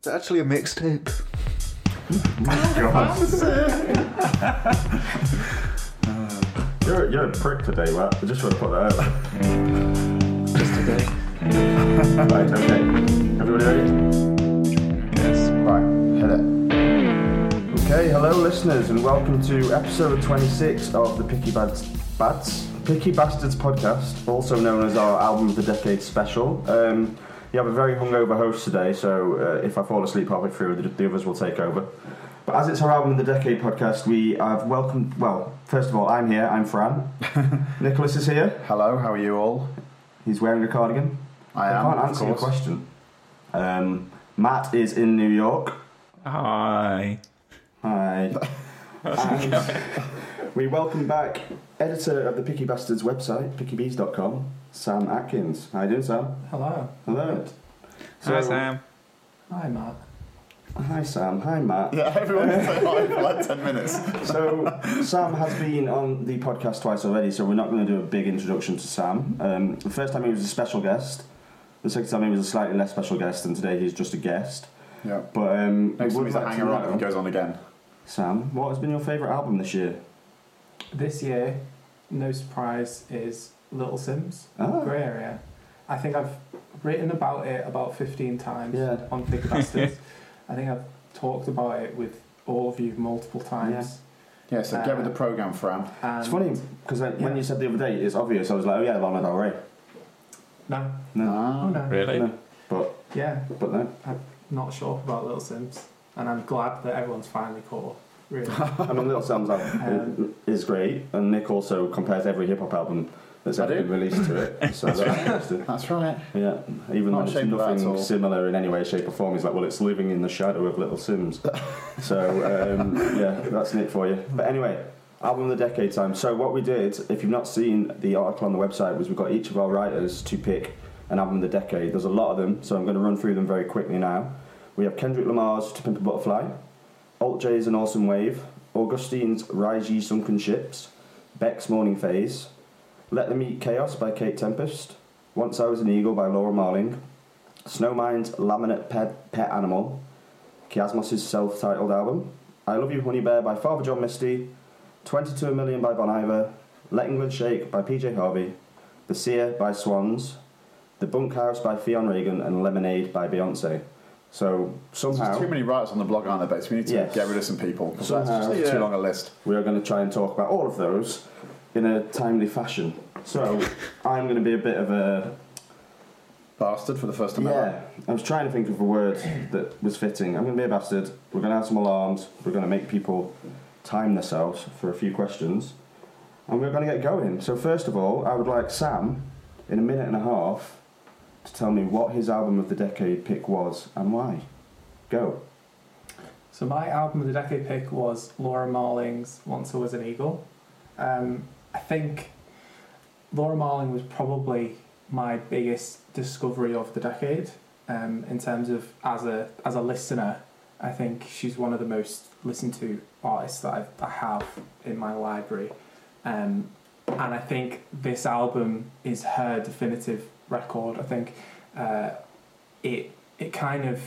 It's actually a mixtape. You're, you're a prick today, Matt. I just want to put that out. Just today. right, okay. Everybody ready? Yes. Right, hit it. Okay, hello listeners, and welcome to episode 26 of the Picky Bads, Bads? Picky Bastards podcast, also known as our Album of the Decade special. Um, you have a very hungover host today, so uh, if I fall asleep halfway through, the, the others will take over. But as it's our Album of the Decade podcast, we have welcomed, well, first of all, I'm here, I'm Fran. Nicholas is here. Hello, how are you all? He's wearing a cardigan. I am. can't of answer your question. Um, Matt is in New York. Hi. Hi. And we welcome back editor of the Picky Bastards website, pickybees.com, Sam Atkins. How you doing, Sam? Hello. Hello. Hi, So- Sam. Hi, Matt. Hi, Sam. Hi, Matt. Yeah, everyone say hi for like 10 minutes. So, Sam has been on the podcast twice already, so we're not going to do a big introduction to Sam. Um, the first time he was a special guest, the second time he was a slightly less special guest, and today he's just a guest. Yeah. But um, Next we time would he's a like to hanger on know- and he goes on again. Sam, what has been your favourite album this year? This year, no surprise, is Little Simz, Ah. Grey Area. I think I've written about it about 15 times Yeah. on Big Bastards. I think I've talked about it with all of you multiple times. Yeah, so get with Uh, the programme, Fran. And It's funny because when Yeah. you said the other day it's obvious, I was like, oh yeah, Lana Del Rey. No. No, Ah. Oh, no. Really? no, but Yeah, but no. I'm not sure about Little Simz. And I'm glad that everyone's finally caught. Really. I mean, Little Simz Um, is great, and Nick also compares every hip hop album that's I ever been released to it. So that's interesting. That's right. Yeah, even though it's ashamed of that at nothing similar in any way, shape, or form, he's like, well, it's living in the shadow of Little Simz. so um, yeah, that's Nick for you. But anyway, album of the decade time. So what we did, if you've not seen the article on the website, was we got each of our writers to pick an album of the decade. There's a lot of them, so I'm going to run through them very quickly now. We have Kendrick Lamar's To Pimp a Butterfly, Alt J's An Awesome Wave, Augustine's Rise Ye Sunken Ships, Beck's Morning Phase, Let Them Eat Chaos by Kate Tempest, Once I Was an Eagle by Laura Marling, Snowmine's Laminate Pet, Pet Animal, Kiasmos' self titled album, I Love You Honey Bear by Father John Misty, 22 A Million by Bon Iver, Let England Shake by PJ Harvey, The Seer by Swans, The Bunkhouse by Fionn Regan, and Lemonade by Beyonce. So somehow There's too many writers on the blog, aren't there, Bates? We need to Yes. get rid of some people. 'cause that's just yeah. too long a list. we are going to try and talk about all of those in a timely fashion. So I'm going to be a bit of a Bastard for the first time ever. Yeah, I was trying to think of a word that was fitting. I'm going to be a bastard. We're going to have some alarms. We're going to make people time themselves for a few questions. And we're going to get going. So, first of all, I would like Sam, in a minute and a half, to tell me what his album of the decade pick was and why. Go. So my album of the decade pick was Laura Marling's "Once I Was an Eagle." Um, I think Laura Marling was probably my biggest discovery of the decade um, in terms of as a as a listener. I think she's one of the most listened to artists that I've, I have in my library, um, and I think this album is her definitive record. I think uh, it it kind of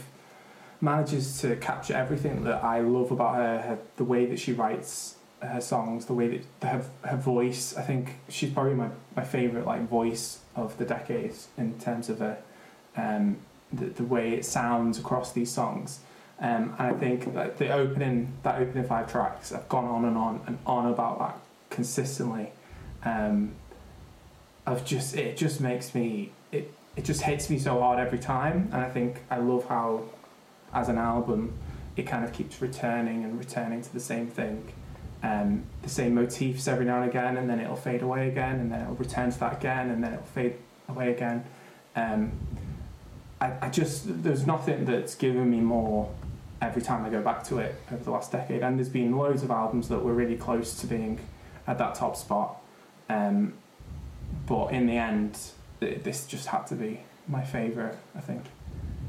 manages to capture everything that I love about her, her the way that she writes her songs, the way that her, her voice. I think she's probably my, my favorite like voice of the decade in terms of a, um, the, the way it sounds across these songs. Um, and I think that the opening that opening five tracks, I've gone on and on and on about that consistently. Um, I've just it just makes me it it just hits me so hard every time, and I think I love how as an album, it kind of keeps returning and returning to the same thing, um, the same motifs every now and again, and then it'll fade away again, and then it'll return to that again, and then it'll fade away again. Um, I, I just there's nothing that's given me more every time I go back to it over the last decade, and there's been loads of albums that were really close to being at that top spot, um, but in the end, th- this just had to be my favourite. I think.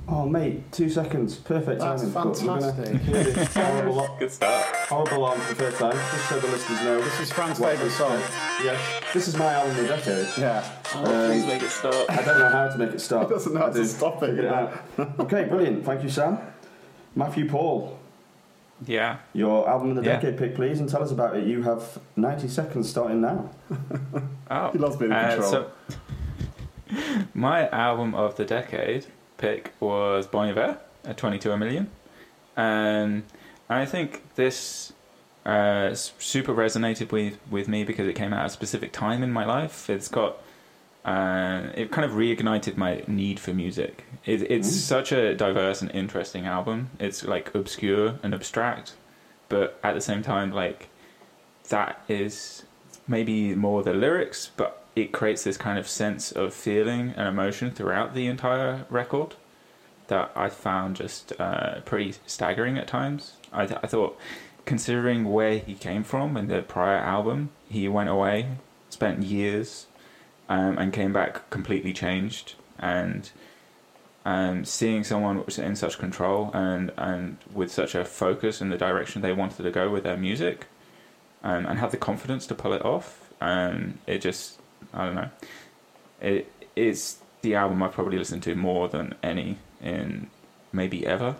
Oh, mate, two seconds. Perfect That's timing. But we're gonna fantastic. hear this horrible, lo- Good start. horrible alarm for the first time, just so the listeners know. This is Fran's what favourite to song. expect. Yeah, this is my album of the decade. Yeah. Oh, please Um, make it start. I don't know how to make it stop. He doesn't know how I to do. stop it, Figure you out. okay, brilliant. Thank you, Sam. Matthew Paul, Yeah. your album of the Yeah. decade pick, please, and tell us about it. You have 90 seconds starting now. Oh. He loves being in Uh, control. so, my album of the decade pick was Bon Iver at 22 a million. Um, and I think this uh, super resonated with, with me because it came out at a specific time in my life. It's got. Uh, it kind of reignited my need for music. It, it's Mm. such a diverse and interesting album. It's like obscure and abstract, but at the same time, like that is maybe more the lyrics, but it creates this kind of sense of feeling and emotion throughout the entire record that I found just uh, pretty staggering at times. I, th- I thought, considering where he came from in the prior album, he went away, spent years, um, and came back completely changed. And um, seeing someone was in such control and, and with such a focus in the direction they wanted to go with their music, um, and have the confidence to pull it off, um, it just I don't know. It it's the album I've probably listened to more than any in maybe ever,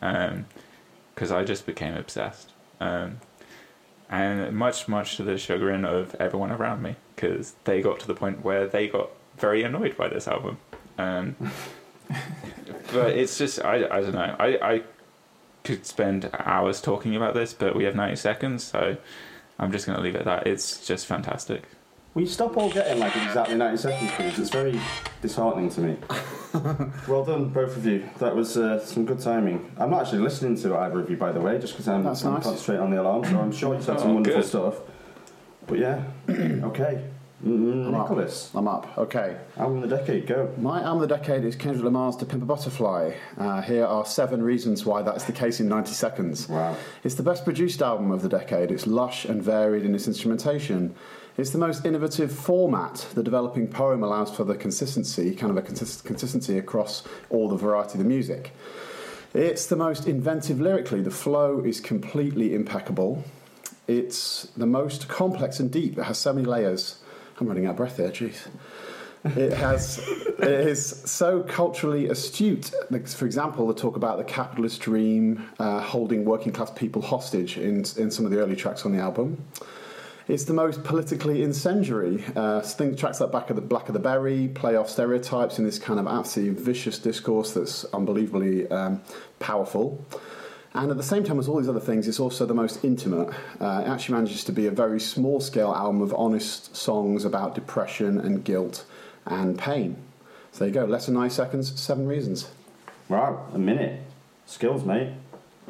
because I just became obsessed, um, and much much to the chagrin of everyone around me, because they got to the point where they got very annoyed by this album. Um, but it's just I, I don't know I, I could spend hours talking about this, but we have ninety seconds, so I'm just going to leave it at that. It's just fantastic. Will you stop all getting like exactly 90 seconds, please? It's very disheartening to me. well done, both of you. That was uh, some good timing. I'm not actually listening to either of you, by the way, just because I'm, I'm nice. concentrating on the alarm, so I'm sure you've said some Oh, wonderful good. stuff. But yeah, okay. Mm, I'm up. Nicholas, I'm up. Okay. album of the decade, go. My album of the decade is Kendrick Lamar's To Pimp a Butterfly. Uh, here are seven reasons why that's the case in 90 seconds. Wow. It's the best produced album of the decade. It's lush and varied in its instrumentation. It's the most innovative format. The developing poem allows for the consistency, kind of a consist- consistency across all the variety of the music. It's the most inventive lyrically. The flow is completely impeccable. It's the most complex and deep. It has so many layers. I'm running out of breath there, jeez. It has. it is so culturally astute. For example, the talk about the capitalist dream uh, holding working class people hostage in in some of the early tracks on the album. It's the most politically incendiary. Uh, think tracks like Back of the Blacker the Berry play off stereotypes in this kind of absolutely vicious discourse that's unbelievably um, powerful. And at the same time as all these other things, it's also the most intimate. Uh, it actually manages to be a very small scale album of honest songs about depression and guilt and pain. So there you go, less than nine seconds, seven reasons. Wow, a minute. Skills, mate.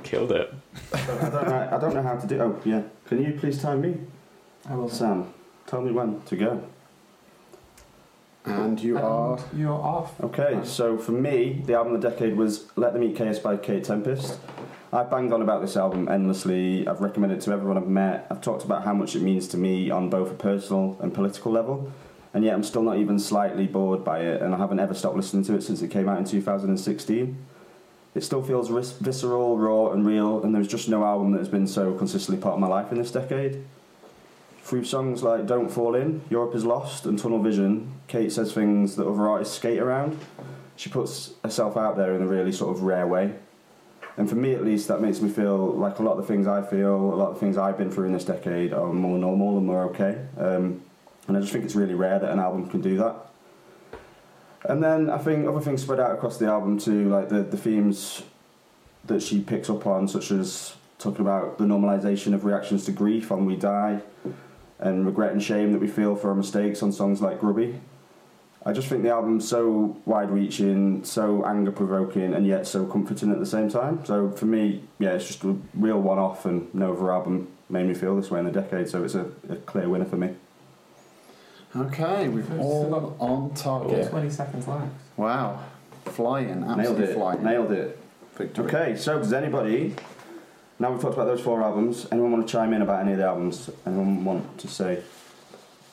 Killed it. I don't, know, I don't know how to do. Oh, yeah. Can you please time me, I will. Sam? Tell me when to go. And you And are. You're off. Okay, so for me, the album of the decade was Let Them Eat Chaos by Kate Tempest. I've banged on about this album endlessly. I've recommended it to everyone I've met. I've talked about how much it means to me on both a personal and political level. And yet I'm still not even slightly bored by it, and I haven't ever stopped listening to it since it came out in 2016. It still feels vis- visceral, raw, and real, and there's just no album that has been so consistently part of my life in this decade. Through songs like Don't Fall In, Europe is Lost, and Tunnel Vision, Kate says things that other artists skate around. She puts herself out there in a really sort of rare way. And for me at least, that makes me feel like a lot of the things I feel, a lot of the things I've been through in this decade are more normal and more okay. Um, and I just think it's really rare that an album can do that. And then I think other things spread out across the album too, like the, the themes that she picks up on, such as talking about the normalisation of reactions to grief on We Die, and regret and shame that we feel for our mistakes on songs like Grubby. I just think the album's so wide reaching, so anger provoking, and yet so comforting at the same time. So for me, yeah, it's just a real one off, and no other album made me feel this way in the decade, so it's a, a clear winner for me. Okay, we've We've all still on target. 20 seconds left. Wow. Flying, Nailed it. flying. Nailed it. Victory. Okay, so does anybody, now we've talked about those four albums, anyone want to chime in about any of the albums? Anyone want to say?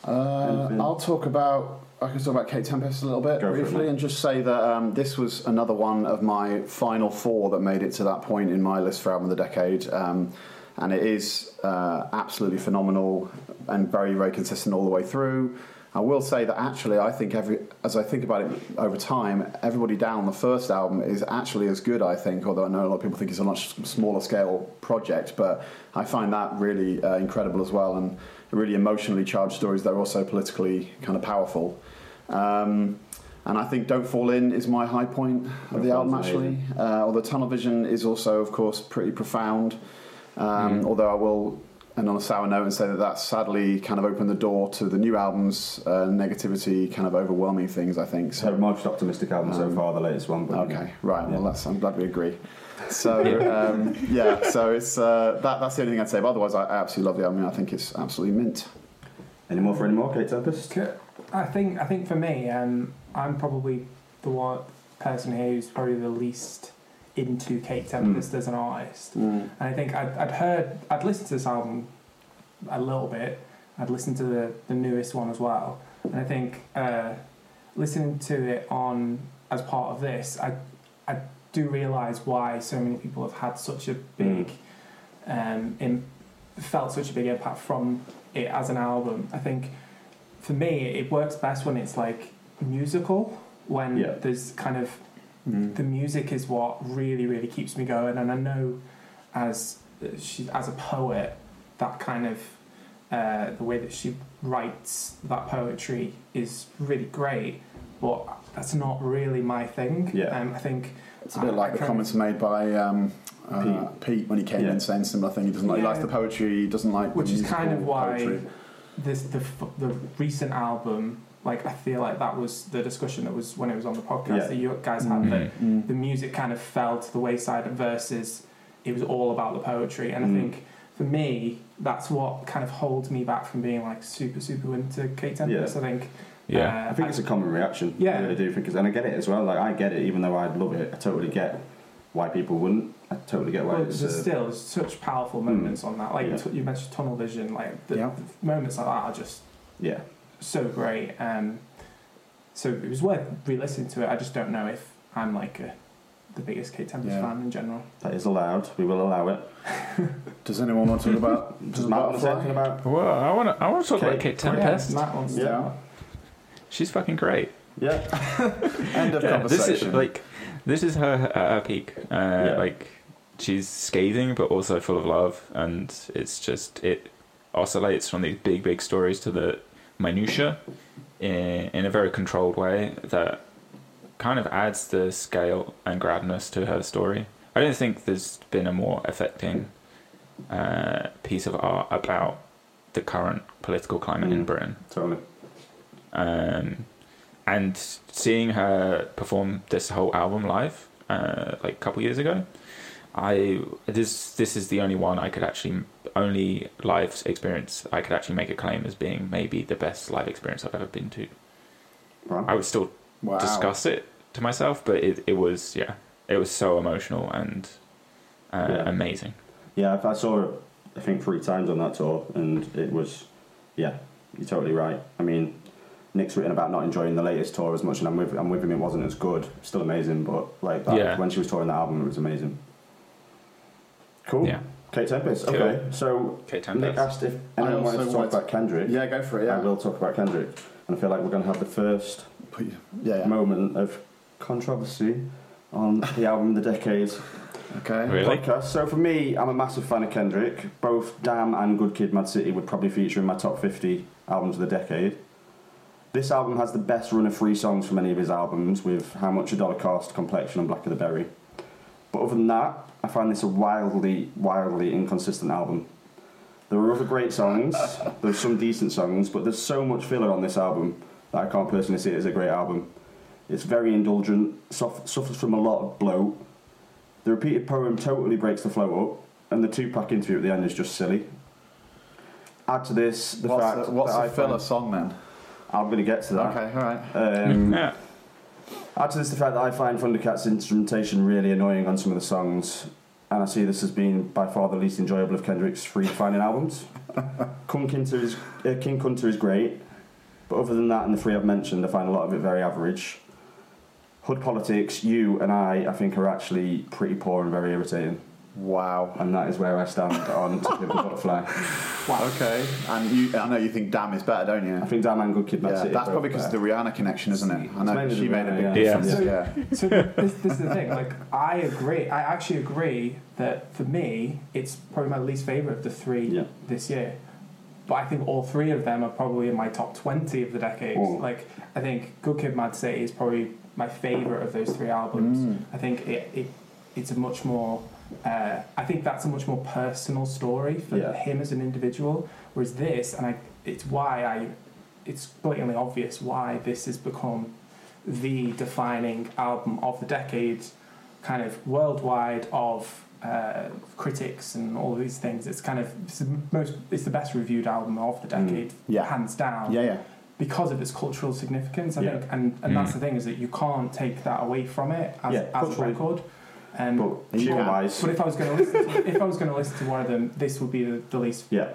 Uh, Anything? I'll talk about. I can talk about Kate Tempest a little bit Go it, briefly, and just say that um, this was another one of my final four that made it to that point in my list for album of the decade, um, and it is uh, absolutely phenomenal and very, very consistent all the way through. I will say that actually, I think every as I think about it over time, everybody down the first album is actually as good. I think, although I know a lot of people think it's a much smaller scale project, but I find that really uh, incredible as well, and really emotionally charged stories that are also politically kind of powerful. Um, and I think "Don't Fall In" is my high point of Don't the album. Actually, uh, although "Tunnel Vision" is also, of course, pretty profound. Um, Mm. Although I will and on a sour note and say that that sadly kind of opened the door to the new album's uh, negativity, kind of overwhelming things. I think So so. most optimistic album so Um, far, the latest one. But Okay, right. Well, Yeah. that's I'm glad we agree. So um, yeah, so it's uh, that that's the only thing I'd say. But otherwise, I absolutely love the album. I think it's absolutely mint. Any more for any more, Kate Tempest? I think I think for me, um, I'm probably the one person here who's probably the least into Kate Tempest as an artist. And I think I'd, I'd heard, I'd listened to this album a little bit. I'd listened to the, the newest one as well. And I think uh, listening to it on as part of this, I, I do realise why so many people have had such a big, um, in, felt such a big impact from it as an album. I think for me, it works best when it's like musical, when Yeah. there's kind of Mm. the music is what really really keeps me going and i know as she as a poet that kind of uh, the way that she writes that poetry is really great but that's not really my thing Yeah. um, i think It's a bit I- like I the comments made by um, uh, Pete. when he came Yeah. in saying similar thing. He doesn't like, he likes the poetry. He doesn't like which the is kind of musical why poetry. this the the recent album like i feel like that was the discussion that was when it was on the podcast Yeah. that you guys had Mm. that Mm. the music kind of fell to the wayside versus it was all about the poetry and Mm. i think for me that's what kind of holds me back from being like super super into kate tempest Yeah. i think Yeah. uh, I think it's a common reaction. Yeah. I really do think it's, and I get it as well. Like I get it, even though I love it. I totally get why people wouldn't. I totally get why well, it's. there's Uh, still there's such powerful moments on that like Yeah. t- you mentioned tunnel vision like the, Yeah. the moments like that are just yeah, so great um so it was worth re-listening to it i just don't know if i'm like a, the biggest kate tempest Yeah. fan in general that is allowed. We will allow it. Does anyone want to talk about Does Matt want to say anything about? Well, I want to. I want to talk Kate- about Kate Yeah, Tempest. Matt wants to Yeah. She's fucking great. Yeah, End of Yeah, this conversation. is like this is her at her peak. Uh, Yeah. Like she's scathing but also full of love, and it's just it oscillates from these big big stories to the minutia in, in a very controlled way that kind of adds the scale and grabness to her story. I don't think there's been a more affecting uh, piece of art about the current political climate in Mm. Britain totally. um, and seeing her perform this whole album live, uh, like a couple years ago, I this this is the only one I could actually only live experience I could actually make a claim as being maybe the best live experience I've ever been to. Wow. I would still wow. discuss it to myself, but it it was yeah, it was so emotional and uh, Yeah. amazing. Yeah, I saw her, I think, three times on that tour, and it was, yeah, you're totally right. I mean, Nick's written about not enjoying the latest tour as much, and I'm with, I'm with him, it wasn't as good. Still amazing, but like that, Yeah. when she was touring that album, it was amazing. Cool. Yeah, Kate Tempest. Cool. Okay, so Kate Nick asked if anyone wanted to talk wanted- about Kendrick. Yeah, go for it. Yeah, I will talk about Kendrick, and I feel like we're going to have the first Yeah. yeah. moment of controversy on the album of the decade Okay. Really? podcast. So for me, I'm a massive fan of Kendrick. Both Damn and Good Kid, Mad City would probably feature in my top 50 albums of the decade. This album has the best run of free songs from any of his albums, with How Much a Dollar Cost, Complexion, and Blacker the Berry. But other than that, I find this a wildly, wildly inconsistent album. There are other great songs, there's some decent songs, but there's so much filler on this album that I can't personally see it as a great album. It's very indulgent, suff- suffers from a lot of bloat. The repeated poem totally breaks the flow up, and the Tupac interview at the end is just silly. Add to this the what's fact the, what's that the I filler find, song then? I'm going to get to that. Okay, all right. Um, yeah. Add to this the fact that I find Thundercat's instrumentation really annoying on some of the songs, and I see this as being by far the least enjoyable of Kendrick's three defining albums. King Kunta is uh, King Kunta is great, but other than that and the three I've mentioned, I find a lot of it very average. Hood politics, you and I, I think, are actually pretty poor and very irritating. Wow. and that is where I stand on To Pimp a Butterfly. Okay. And you, I know you think Damn is better, don't you? I think Damn and Good Kid, Mad yeah, City. that's probably because of the. Rihanna connection, isn't it? I know she the made a big Rihanna, yeah. difference. Yeah. Yeah. So this, this is the thing. Like, I agree. I actually agree that for me, it's probably my least favorite of the three Yeah. this year. But I think all three of them are probably in my top twenty of the decade. Like, I think Good Kid, Mad City is probably my favorite of those three albums. Mm. I think it, it it's a much more. Uh, I think that's a much more personal story for Yeah. him as an individual. Whereas this, and I, it's why I, it's blatantly obvious why this has become the defining album of the decade, kind of worldwide of uh, critics and all of these things. It's kind of it's the most, it's the best reviewed album of the decade, Yeah. hands down Yeah, yeah. because of its cultural significance. I Yeah. think, and, and that's Mm. the thing is that you can't take that away from it as, Yeah, as a record. And But You tune wise, but if I was going to listen, to, if I was going to listen to one of them, this would be the, the least. yeah,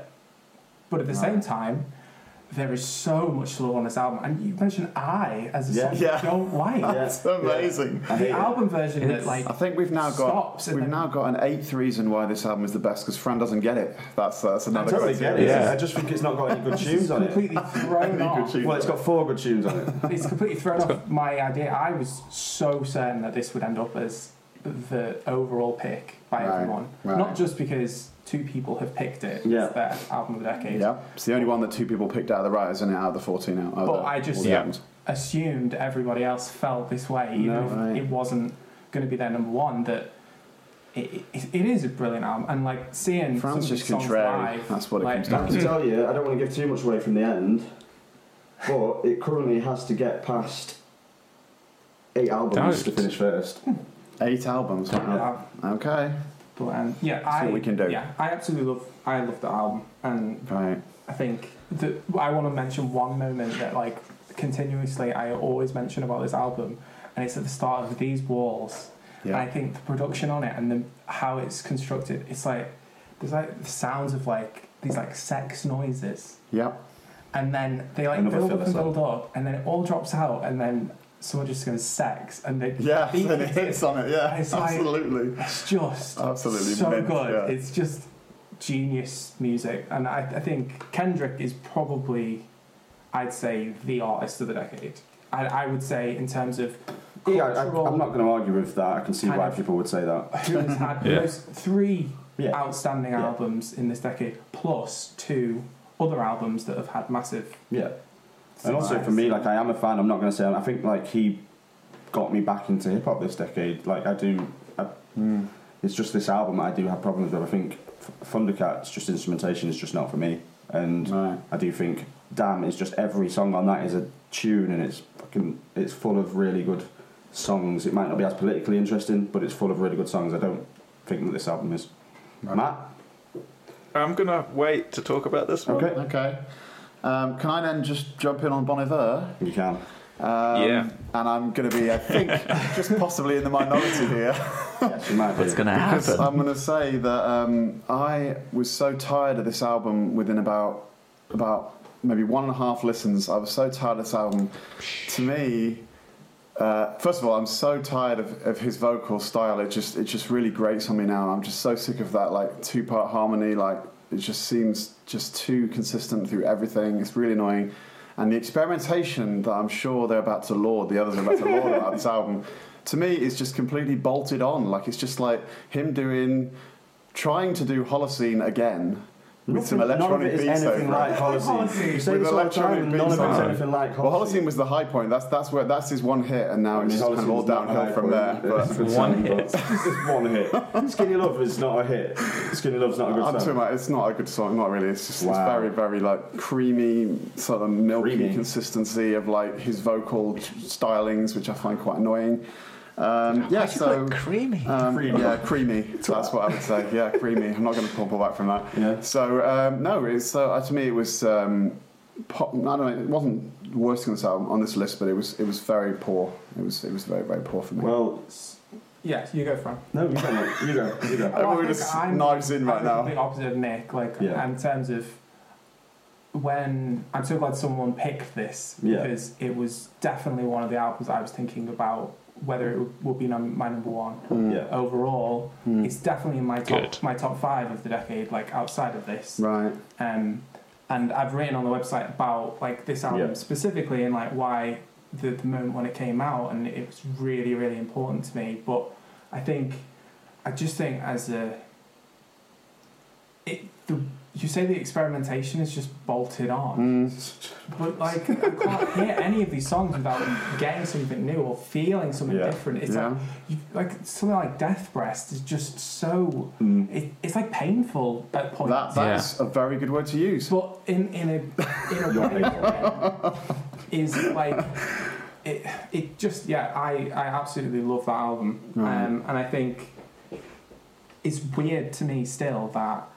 But at the same time, there is so much love on this album, and you mentioned "I" as a Yeah. song Yeah. you don't like. Yeah. That's amazing. I hate The it. album version that It's- like I think we've now got we've then- now got an eighth reason why this album is the best because Fran doesn't get it. That's that's another. I another totally get it. Yeah. I just think it's not got any good tunes on it. completely thrown off. Well, it's got four good tunes on it. It's completely thrown off my idea. I was so certain that this would end up as the overall pick by Right, everyone, right. not just because two people have picked it Yeah. as their album of the decade. Yeah, it's the only one that two people picked out of the writers, isn't it? Out of the fourteen out. out But I just- Yeah. Assumed everybody else felt this way, even No, if right. it wasn't going to be their number one. That it, it, it is a brilliant album, and like seeing some Fran's of these just songs contrary. That's what it like- comes I can tell you, I don't want to give too much away from the end, but it currently has to get past eight albums to finish first. Hmm. Eight albums. uh, Okay. but um, yeah, See I what we can do. yeah, I absolutely love I love the album, and Right. I think that I want to mention one moment that like continuously I always mention about this album, and it's at the start of these walls. And I think the production on it and the, how it's constructed, it's like there's like the sounds of like these like sex noises, Yep. and then they like Another build up and build up, and then it all drops out, and then someone just goes sex, and they Yeah. And it hits on it. Yeah. It's like- Absolutely. it's just Absolutely so mint, good. yeah. It's just genius music, and I, I think Kendrick is probably, I'd say, the artist of the decade. I, I would say in terms of Yeah, I, I'm not going to argue with that. I can see why of- people would say that. who has had Yeah. those three Yeah, outstanding Yeah. albums in this decade, plus two other albums that have had massive. yeah. And also for me, like I am a fan. I'm not going to say. I think like he got me back into hip hop this decade. Like I do. I, Mm. it's just this album I do have problems with. I think Thundercat's, just instrumentation, is just not for me. And Right. I do think Damn is just every song on that is a tune, and it's fucking it's full of really good songs. It might not be as politically interesting, but it's full of really good songs. I don't think that this album is. Right. Matt, I'm gonna wait to talk about this one. okay, Okay. Um, can I then just jump in on Bon Iver? you can. Um, Yeah. And I'm going to be, I think, just possibly in the minority here. Yes, you might be. What's gonna happen? I'm going to say that um, I was so tired of this album within about about maybe one and a half listens. I was so tired of this album. To me, uh, first of all, I'm so tired of, of his vocal style. It just it just really grates on me now. I'm just so sick of that like two part harmony. Like it just seems just too consistent through everything. It's really annoying. And the experimentation that I'm sure they're about to laud, the others are about to laud about this album, to me is just completely bolted on. Like it's just like him doing, trying to do Holocene again with some Nothing- electronic none of it beats is anything over like Holocene. You say With this all the time, electronic and none of beats it is anything like Well, Holocene. Holocene was the high point. That's that's where that's his one hit, and now I mean, it's just kind of all downhill high from there. But It's a One hit. but It's one hit. Skinny Love is not a hit. Skinny Love's not a good I'm song. talking about it's not a good song, not really. It's just it's very, very like creamy, sort of milky Creamy. consistency of like his vocal stylings, which I find quite annoying. Um, yeah, so creamy. um, Creamy. yeah, creamy. That's what I would say. Yeah, creamy. I'm not going to pull back from that. Yeah. So um, no, it's uh, to me it was. Um, pop, I don't know. It wasn't worst on this album on this list, but it was it was very poor. It was it was very very poor for me. Well, Yes, you go from. no, you go, mate. You go. You go. Everyone I think just I'm- knives in right I'm now. The opposite of Nick, like Yeah. in terms of when I'm so glad someone picked this Yeah. because it was definitely one of the albums I was thinking about whether it would- would be my number one Mm. Yeah. overall. It's definitely in my top Good. my top five of the decade. Like outside of this, Right. um, and I've written on the website about like this album Yeah. specifically and like why the, the moment when it came out and it was really really important to me. But I think I just think as a it the you say the experimentation is just bolted on, Mm. but like I can't hear any of these songs without getting something new or feeling something Yeah. different. It's Yeah. like you, like something like Death Breast is just so Mm. it, it's like painful at points. That that's a very good word to use. But in in a in a way is like it it just yeah I I absolutely love that album Right. um, and I think it's weird to me still that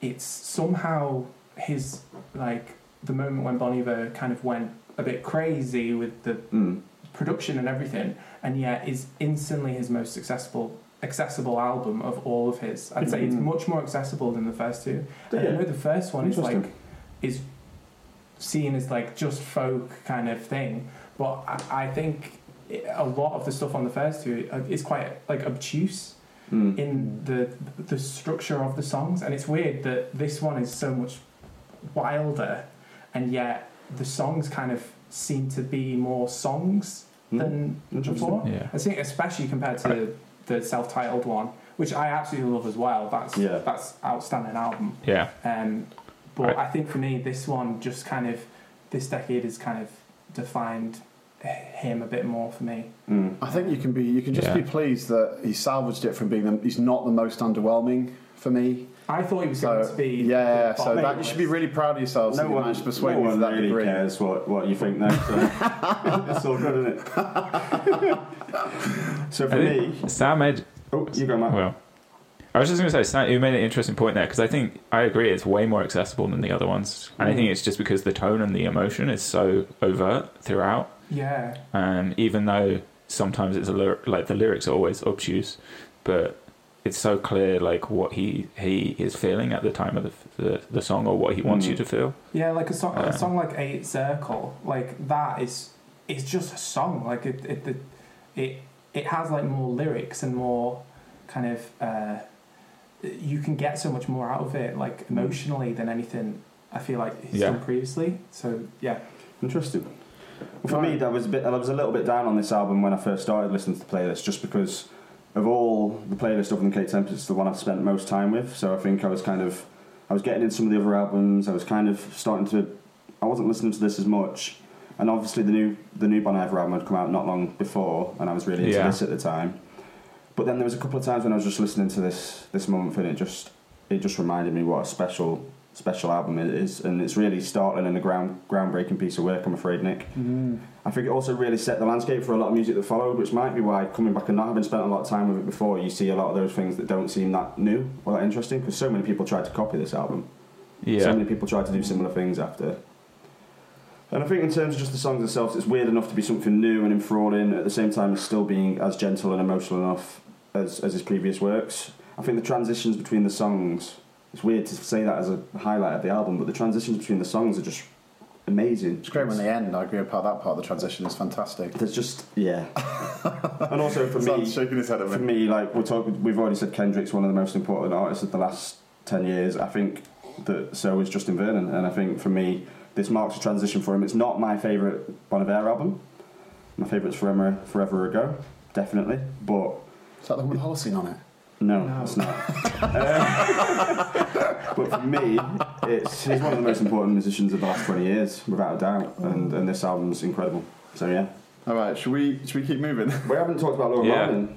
it's somehow his like the moment when Bon Iver kind of went a bit crazy with the Mm. production and everything, and yet is instantly his most successful accessible album of all of his. I'd say it's Mm. much more accessible than the first two. And I know the first one is like is seen as like just folk kind of thing, but I, I think a lot of the stuff on the first two uh, is quite like obtuse Mm. in the the structure of the songs, and it's weird that this one is so much wilder, and yet the songs kind of seem to be more songs Mm. than before. Yeah. I think especially compared to the self-titled one, which I absolutely love as well. That's Yeah. that's outstanding album. Yeah. Um, but Right. I think for me, this one just kind of this decade is kind of defined him a bit more for me. Mm. I think you can be you can just Yeah. be pleased that he salvaged it from being the, he's not the most underwhelming for me. I thought he was So going to be yeah, the so that you should be really proud of yourselves that No you one, managed to persuade no one that really degree. cares what, what you think now. So it's all good, isn't it? so for I me, think Sam made oh, you go, Matt. well. I was just going to say, you made an interesting point there because I think I agree it's way more accessible than the other ones, and I think it's just because the tone and the emotion is so overt throughout. Yeah, Um, even though sometimes it's a lyr- like the lyrics are always obtuse, but it's so clear like what he he is feeling at the time of the the, the song or what he wants Mm. you to feel. yeah, like a song, Uh, a song like Eight Circle, like that is it's just a song. Like it, it, it, it, it has like more lyrics and more kind of. Uh, you can get so much more out of it, like emotionally, than anything I feel like he's Yeah. done previously. So yeah, Interesting. Well, for me, that was a bit. I was a little bit down on this album when I first started listening to the playlist, just because of all the playlist other than Kate Tempest, it's the one I've spent most time with. So I think I was kind of, I was getting in some of the other albums. I was kind of starting to. I wasn't listening to this as much, and obviously the new the new Bon Iver album had come out not long before, and I was really into Yeah. this at the time. But then there was a couple of times when I was just listening to this this month, and it just it just reminded me what a special special album it is, and it's really startling and a ground groundbreaking piece of work. I'm afraid, Nick. Mm. I think it also really set the landscape for a lot of music that followed, which might be why coming back and not having spent a lot of time with it before, you see a lot of those things that don't seem that new or that interesting because so many people tried to copy this album. Yeah. So many people tried to do similar things after. And I think in terms of just the songs themselves, it's weird enough to be something new and enthralling at the same time as still being as gentle and emotional enough as, as his previous works. I think the transitions between the songs, it's weird to say that as a highlight of the album, but the transitions between the songs are just amazing. It's great when they end. I agree with part that part of the transition is fantastic. There's just, yeah. and also for me, shaking his head at for me. me, like we're talking, we've already said Kendrick's one of the most important artists of the last ten years. I think that so is Justin Vernon, and I think for me, this marks a transition for him. It's not my favourite Bon Iver album. My favourite's For Emma, Forever Ago, definitely, but Is that the one with Holocene on it? no, No. it's not. Um, but for me, it's he's one of the most important musicians of the last twenty years, without a doubt, and and this album's incredible. So yeah, All right, should we should we keep moving? we haven't talked about Laura Yeah. Martin.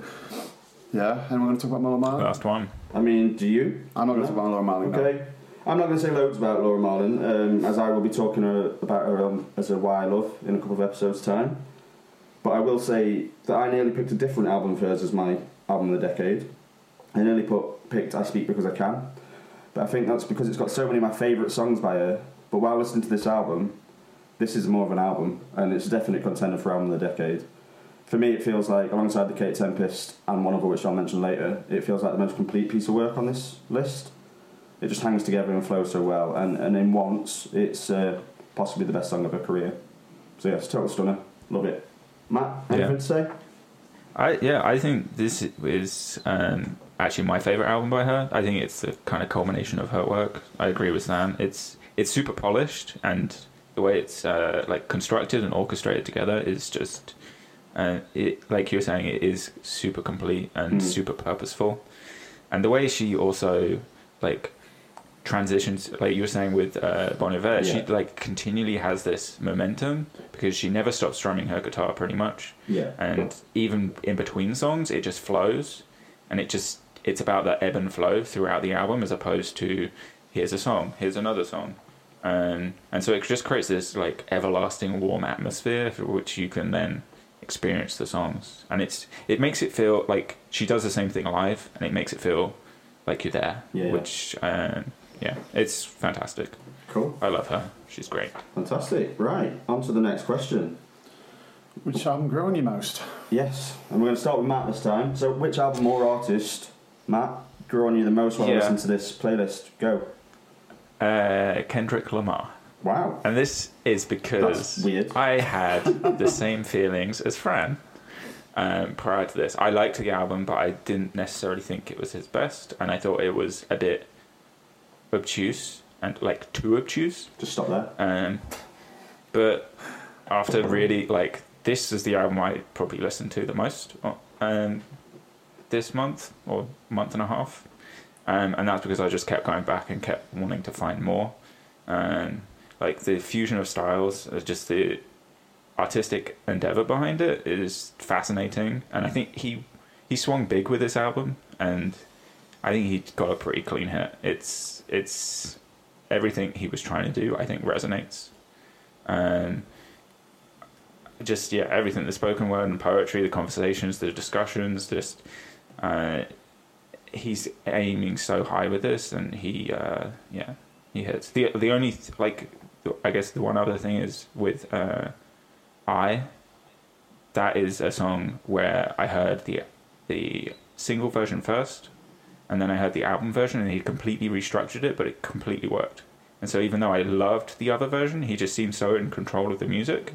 yeah, anyone going to talk about Laura Marling? last one. I mean, do you? I'm not going to talk about Laura Marling. no. I'm not going to say loads about Laura Marling, um, as I will be talking uh, about her um, as a Why I Love in a couple of episodes' time. But I will say that I nearly picked a different album of hers as my album of the decade. I nearly put, picked I Speak Because I Can. But I think that's because it's got so many of my favourite songs by her. But while listening to this album, this is more of an album, and it's a definite contender for album of the decade. For me, it feels like, alongside the Kate Tempest and one other which I'll mention later, it feels like the most complete piece of work on this list it just hangs together and flows so well. And, and in once, it's uh, possibly the best song of her career. So yeah, it's a total stunner. Love it. Matt, anything Yeah. to say? I yeah, I think this is um, actually my favorite album by her. I think it's the kind of culmination of her work. I agree with Sam. It's it's super polished, and the way it's uh, like constructed and orchestrated together is just, uh, it like you were saying, it is super complete and Mm. super purposeful, and the way she also like transitions, like you were saying with uh, Bon Iver, she like continually has this momentum because she never stops strumming her guitar pretty much. Yeah. and even in between songs it just flows. And it just it's about that ebb and flow throughout the album as opposed to here's a song here's another song. And and so it just creates this like everlasting warm atmosphere for which you can then experience the songs. And it's it makes it feel like she does the same thing live and it makes it feel like you're there Yeah. which um, yeah it's fantastic Cool. i love her she's great Fantastic. Right. On to the next question. Which album grew on you most? Yes. And we're going to start with Matt this time. So, which album or artist, Matt, grew on you the most while Yeah. listening to this playlist? Go. uh, kendrick lamar Wow. And this is because That's weird. I had the same feelings as Fran um, prior to this. I liked the album, but I didn't necessarily think it was his best, and I thought it was a bit obtuse and like too obtuse. Just stop there. Um, but after really like this is the album I probably listened to the most uh, um, this month or month and a half, um, and that's because I just kept going back and kept wanting to find more. Um, like the fusion of styles, uh, just the artistic endeavor behind it is fascinating, and I think he he swung big with this album, and I think he got a pretty clean hit. It's it's everything he was trying to do. I think resonates, and just yeah, everything the spoken word and poetry, the conversations, the discussions, just uh, he's aiming so high with this, and he uh, yeah he hits. the The only th- like I guess the one other thing is with uh, I. That is a song where I heard the the single version first, and then I heard the album version, and he completely restructured it, but it completely worked. And so, even though I loved the other version, he just seemed so in control of the music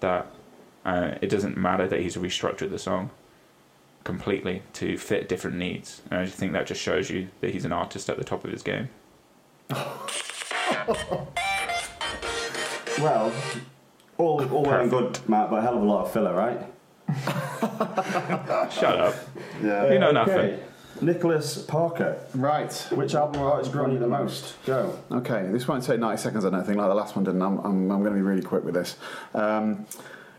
that uh, it doesn't matter that he's restructured the song completely to fit different needs. And I just think that just shows you that he's an artist at the top of his game. Well, all, all well and good, Matt, but a hell of a lot of filler, right? Shut up. Yeah. You know okay. Nicholas Parker. Right. Which album or artist grew on you the most? Go. Okay, this won't take 90 seconds, I don't think, like the last one didn't. I'm, I'm, I'm going to be really quick with this. Um,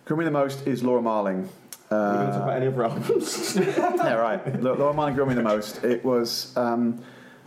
grew me the most is Laura Marling. Are we going to talk about any other albums? yeah, right. Laura Marling grew me the most. It was. Um,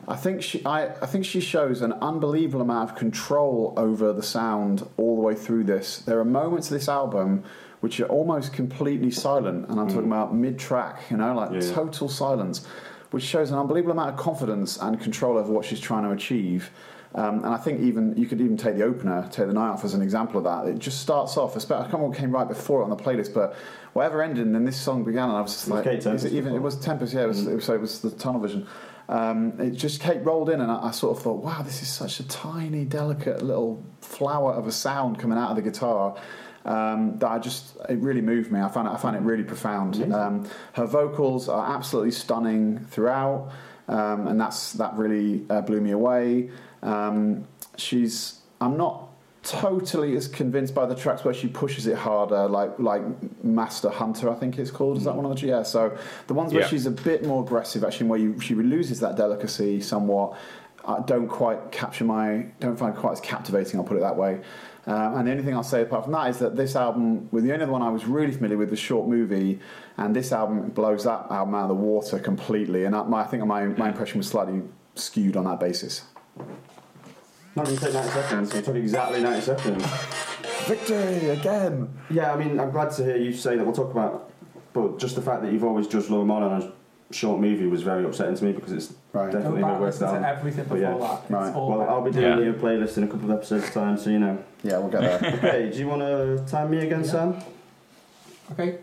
I think she, I, I think she shows an unbelievable amount of control over the sound all the way through this. There are moments of this album which are almost completely silent, and I'm talking about mid-track, you know, like Yeah. total silence, which shows an unbelievable amount of confidence and control over what she's trying to achieve. Um, and I think even you could even take the opener, take the night off as an example of that. It just starts off. I can't remember what came right before it on the playlist, but whatever ended and then this song began, and I was just It was like, is Tempest it even? It was Tempest, yeah. It was, it was, so it was the tunnel vision. Um, it just Kate rolled in, and I, I sort of thought, wow, this is such a tiny, delicate little flower of a sound coming out of the guitar. Um, that I just it really moved me. I found it, I found it really profound. Um, her vocals are absolutely stunning throughout, um, and that's that really uh, blew me away. Um, she's I'm not totally as convinced by the tracks where she pushes it harder, like like Master Hunter, I think it's called. Is that one of the yeah? So the ones where Yeah. she's a bit more aggressive, actually, where you, she loses that delicacy somewhat. I don't quite capture my, don't find quite as captivating. I'll put it that way. Um, and the only thing I'll say apart from that is that this album, with the only other one I was really familiar with, was Short Movie, and this album blows that album out of the water completely. And I, my, I think my, my impression was slightly skewed on that basis. Not even to take 90 seconds. It took exactly 90 seconds. Victory again! Yeah, I mean, I'm glad to hear you say that. We'll talk about, but just the fact that you've always judged Laura Marling on a short movie was very upsetting to me because it's Right. Definitely back her and worst listen to album. everything before yeah, that. It's right. all Well, better. I'll be doing Yeah. you a playlist in a couple of episodes' time, so you know. Yeah, we'll get there. Okay, do you want to time me again, Yeah. Sam? Okay.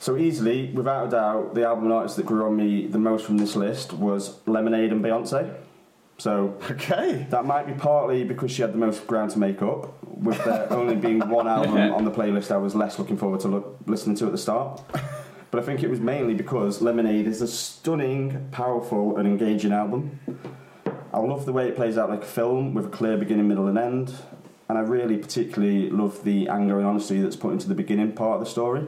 So easily, without a doubt, the album and artist that grew on me the most from this list was Lemonade and Beyonce. So okay. that might be partly because she had the most ground to make up. With there only being one album on the playlist, I was less looking forward to look, listening to at the start. But I think it was mainly because Lemonade is a stunning, powerful, and engaging album. I love the way it plays out like a film with a clear beginning, middle, and end. And I really particularly love the anger and honesty that's put into the beginning part of the story.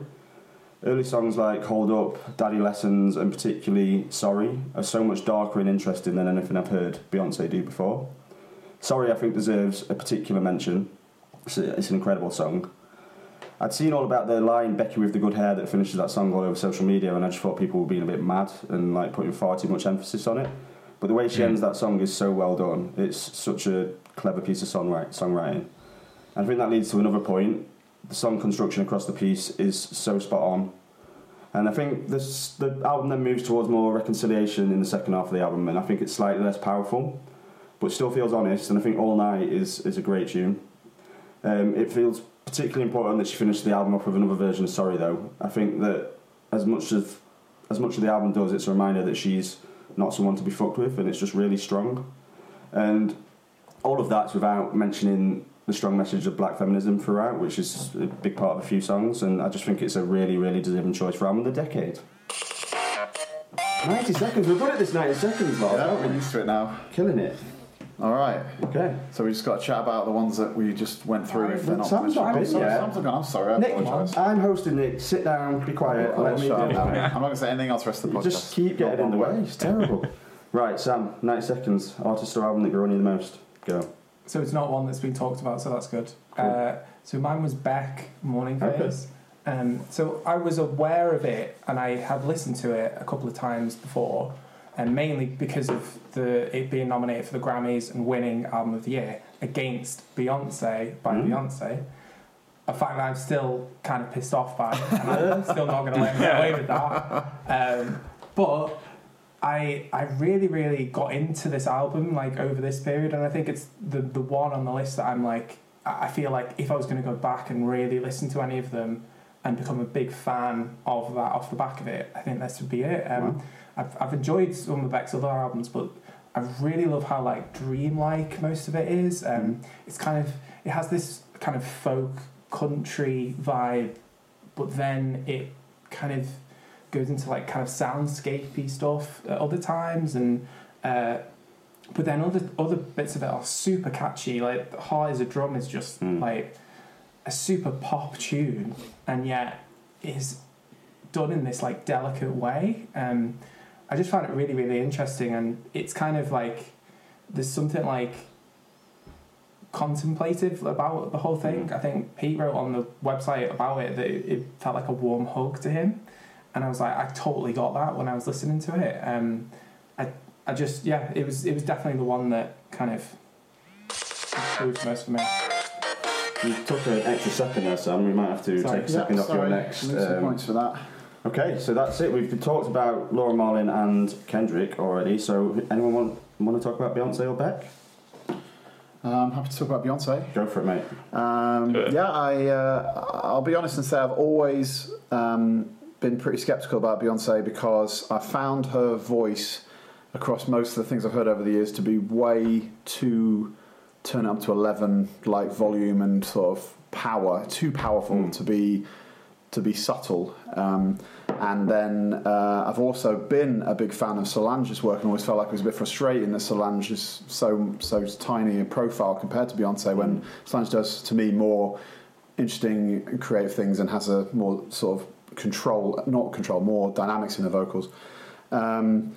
Early songs like Hold Up, Daddy Lessons, and particularly Sorry are so much darker and interesting than anything I've heard Beyonce do before. Sorry, I think, deserves a particular mention. It's, an incredible song. I'd seen all about the line Becky with the good hair that finishes that song all over social media, and I just thought people were being a bit mad and like putting far too much emphasis on it. But the way she Mm. ends that song is so well done. It's such a clever piece of songwri- songwriting. And I think that leads to another point. The song construction across the piece is so spot on. And I think this, the album then moves towards more reconciliation in the second half of the album, and I think it's slightly less powerful, but still feels honest. And I think All Night is, is a great tune. Um, it feels particularly important that she finished the album off with another version of Sorry, though. I think that as much of as much of the album does, it's a reminder that she's not someone to be fucked with, and it's just really strong. And all of that's without mentioning the strong message of black feminism throughout, which is a big part of a few songs, and I just think it's a really, really deserving choice for album of the decade. 90 seconds, we're good at this 90 seconds, Lars, Yeah, we're used to it now. Killing it. All right. Okay. So we just got to chat about the ones that we just went through. If they're not Sam's not been sorry, yet. Sam's not gone. I'm sorry. I Nick, apologise. I'm hosting it. Sit down, be quiet, I'll let me do shut it. up. I'm not going to say anything else the rest of the You podcast. just keep getting in the way. It's terrible. right, Sam, 90 seconds. Artist or album that you're running the most. Go. So it's not one that's been talked about, so that's good. Cool. Uh, so mine was Beck, Morning Okay. Phase. Um, so I was aware of it, and I had listened to it a couple of times before, and mainly because of the it being nominated for the Grammys and winning Album of the Year against Beyonce by Mm. Beyonce. A fact that I'm still kind of pissed off by, and I'm still not going to let him get away with that. Um, but I I really really got into this album like over this period, and I think it's the the one on the list that I'm like I I feel like if I was going to go back and really listen to any of them and become a big fan of that off the back of it, I think this would be it. Um, Wow. I've I've enjoyed some of Beck's other albums, but I really love how like dreamlike most of it is. Um, It's kind of it has this kind of folk country vibe, but then it kind of goes into like kind of soundscapey stuff at other times and uh, but then other other bits of it are super catchy like heart is a drum is just Mm. like a super pop tune and yet is done in this like delicate way um, I just found it really really interesting and it's kind of like there's something like contemplative about the whole thing I think Pete wrote on the website about it that it, it felt like a warm hug to him and I was like, I totally got that when I was listening to it. Um, I, I just, yeah, it was, it was definitely the one that kind of improved most for me. You took an extra second there, Sam. We might have to Sorry. take a second Yeah, off your sorry. next. Lose um, points for that. Okay, so that's it. We've talked about Laura Marling and Kendrick already. So, anyone want, want to talk about Beyonce or Beck? Um, I'm happy to talk about Beyonce. Go for it, mate. Um, Good. yeah, I, uh, I'll be honest and say I've always um, been pretty skeptical about Beyonce because I found her voice across most of the things I've heard over the years to be way too turn it up to 11 like volume and sort of power, too powerful Mm. to be to be subtle. Um, and then uh, I've also been a big fan of Solange's work and always felt like it was a bit frustrating that Solange is so so tiny a profile compared to Beyonce when Solange does to me more interesting creative things and has a more sort of control, not control, more dynamics in her vocals. Um,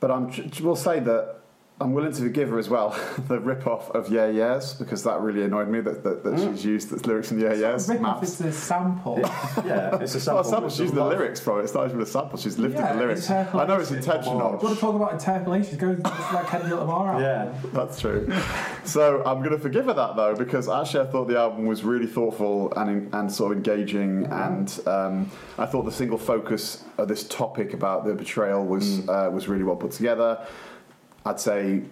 but I'm, we'll say that I'm willing to forgive her as well the rip off of Yeah Yeahs because that really annoyed me that, that, that Mm. she's used the lyrics from Yeah Yeahs. Rip off is a sample. Yeah, it's a Well, sample. sample, she's the Love. lyrics from it. It's not even a sample. She's lifted Yeah, the lyrics. I know it's intentional. Do intentional. you want to talk about interpolations? Go it's like Kendrick Lamar. Yeah. That's true. so I'm going to forgive her that though, because actually I thought the album was really thoughtful and and sort of engaging, and um, I thought the single focus of this topic about the betrayal was uh, was really well put together. I'd say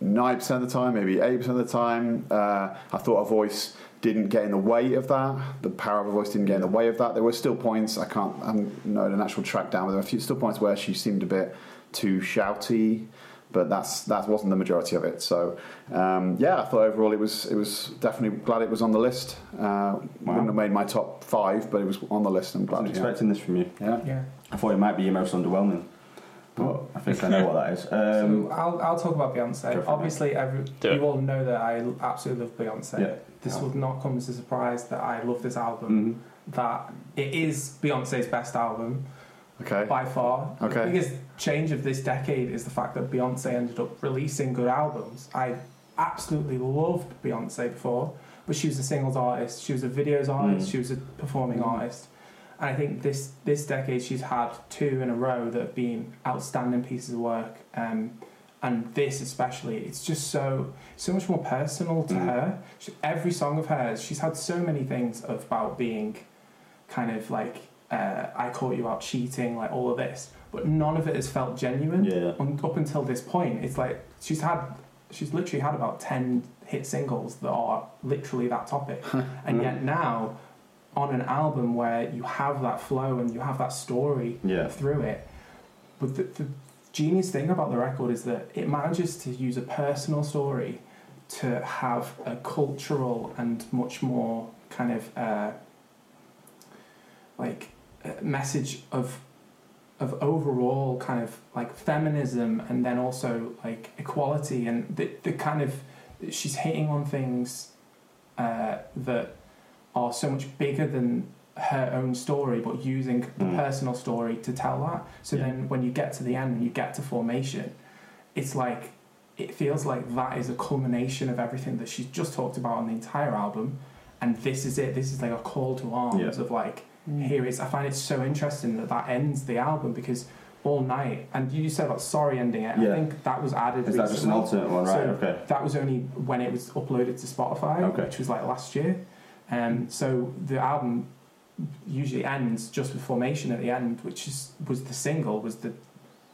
ninety percent of the time, maybe eighty percent of the time, uh, I thought her voice didn't get in the way of that. The power of her voice didn't get in the way of that. There were still points I can't I haven't noted an actual track down, but there were a few still points where she seemed a bit too shouty but that's that wasn't the majority of it. So um, yeah, I thought overall it was it was definitely glad it was on the list. Uh, Wouldn't have made my top five, but it was on the list. I'm glad. I glad. was expecting this from you. yeah. Yeah. I thought it might be your most underwhelming, but I think I know what that is. Um, so I'll, I'll talk about Beyonce. Obviously, every, Do you all know that I absolutely love Beyonce. Yeah. This Yeah. will not come as a surprise that I love this album. mhm. That it is Beyonce's best album Okay. by far. Okay. The biggest change of this decade is the fact that Beyonce ended up releasing good albums. I absolutely loved Beyonce before, but she was a singles artist, she was a videos artist, Mm. she was a performing artist. And I think this this decade she's had two in a row that have been outstanding pieces of work. Um, and this especially, it's just so so much more personal to Mm. her. She, every song of hers, she's had so many things about being kind of like uh, I caught you out cheating, like all of this, but none of it has felt genuine Yeah. un- up until this point. It's like she's had, she's literally had about ten hit singles that are literally that topic, and yet now, on an album where you have that flow and you have that story Yeah. through it, but the, the genius thing about the record is that it manages to use a personal story to have a cultural and much more kind of uh, like uh, message of of overall kind of like feminism and then also like equality and the, the kind of she's hitting on things uh, that are so much bigger than her own story but using the Mm. personal story to tell that so Yeah. then when you get to the end and you get to formation it's like it feels like that is a culmination of everything that she's just talked about on the entire album and this is it this is like a call to arms Yeah. of like here is I find it so interesting that that ends the album because all night and you said about sorry ending it Yeah. I think that was added Is that just an alternate one, right? So okay. that was only when it was uploaded to Spotify Okay. which was like last year um, so the album usually ends just with formation at the end which is was the single was the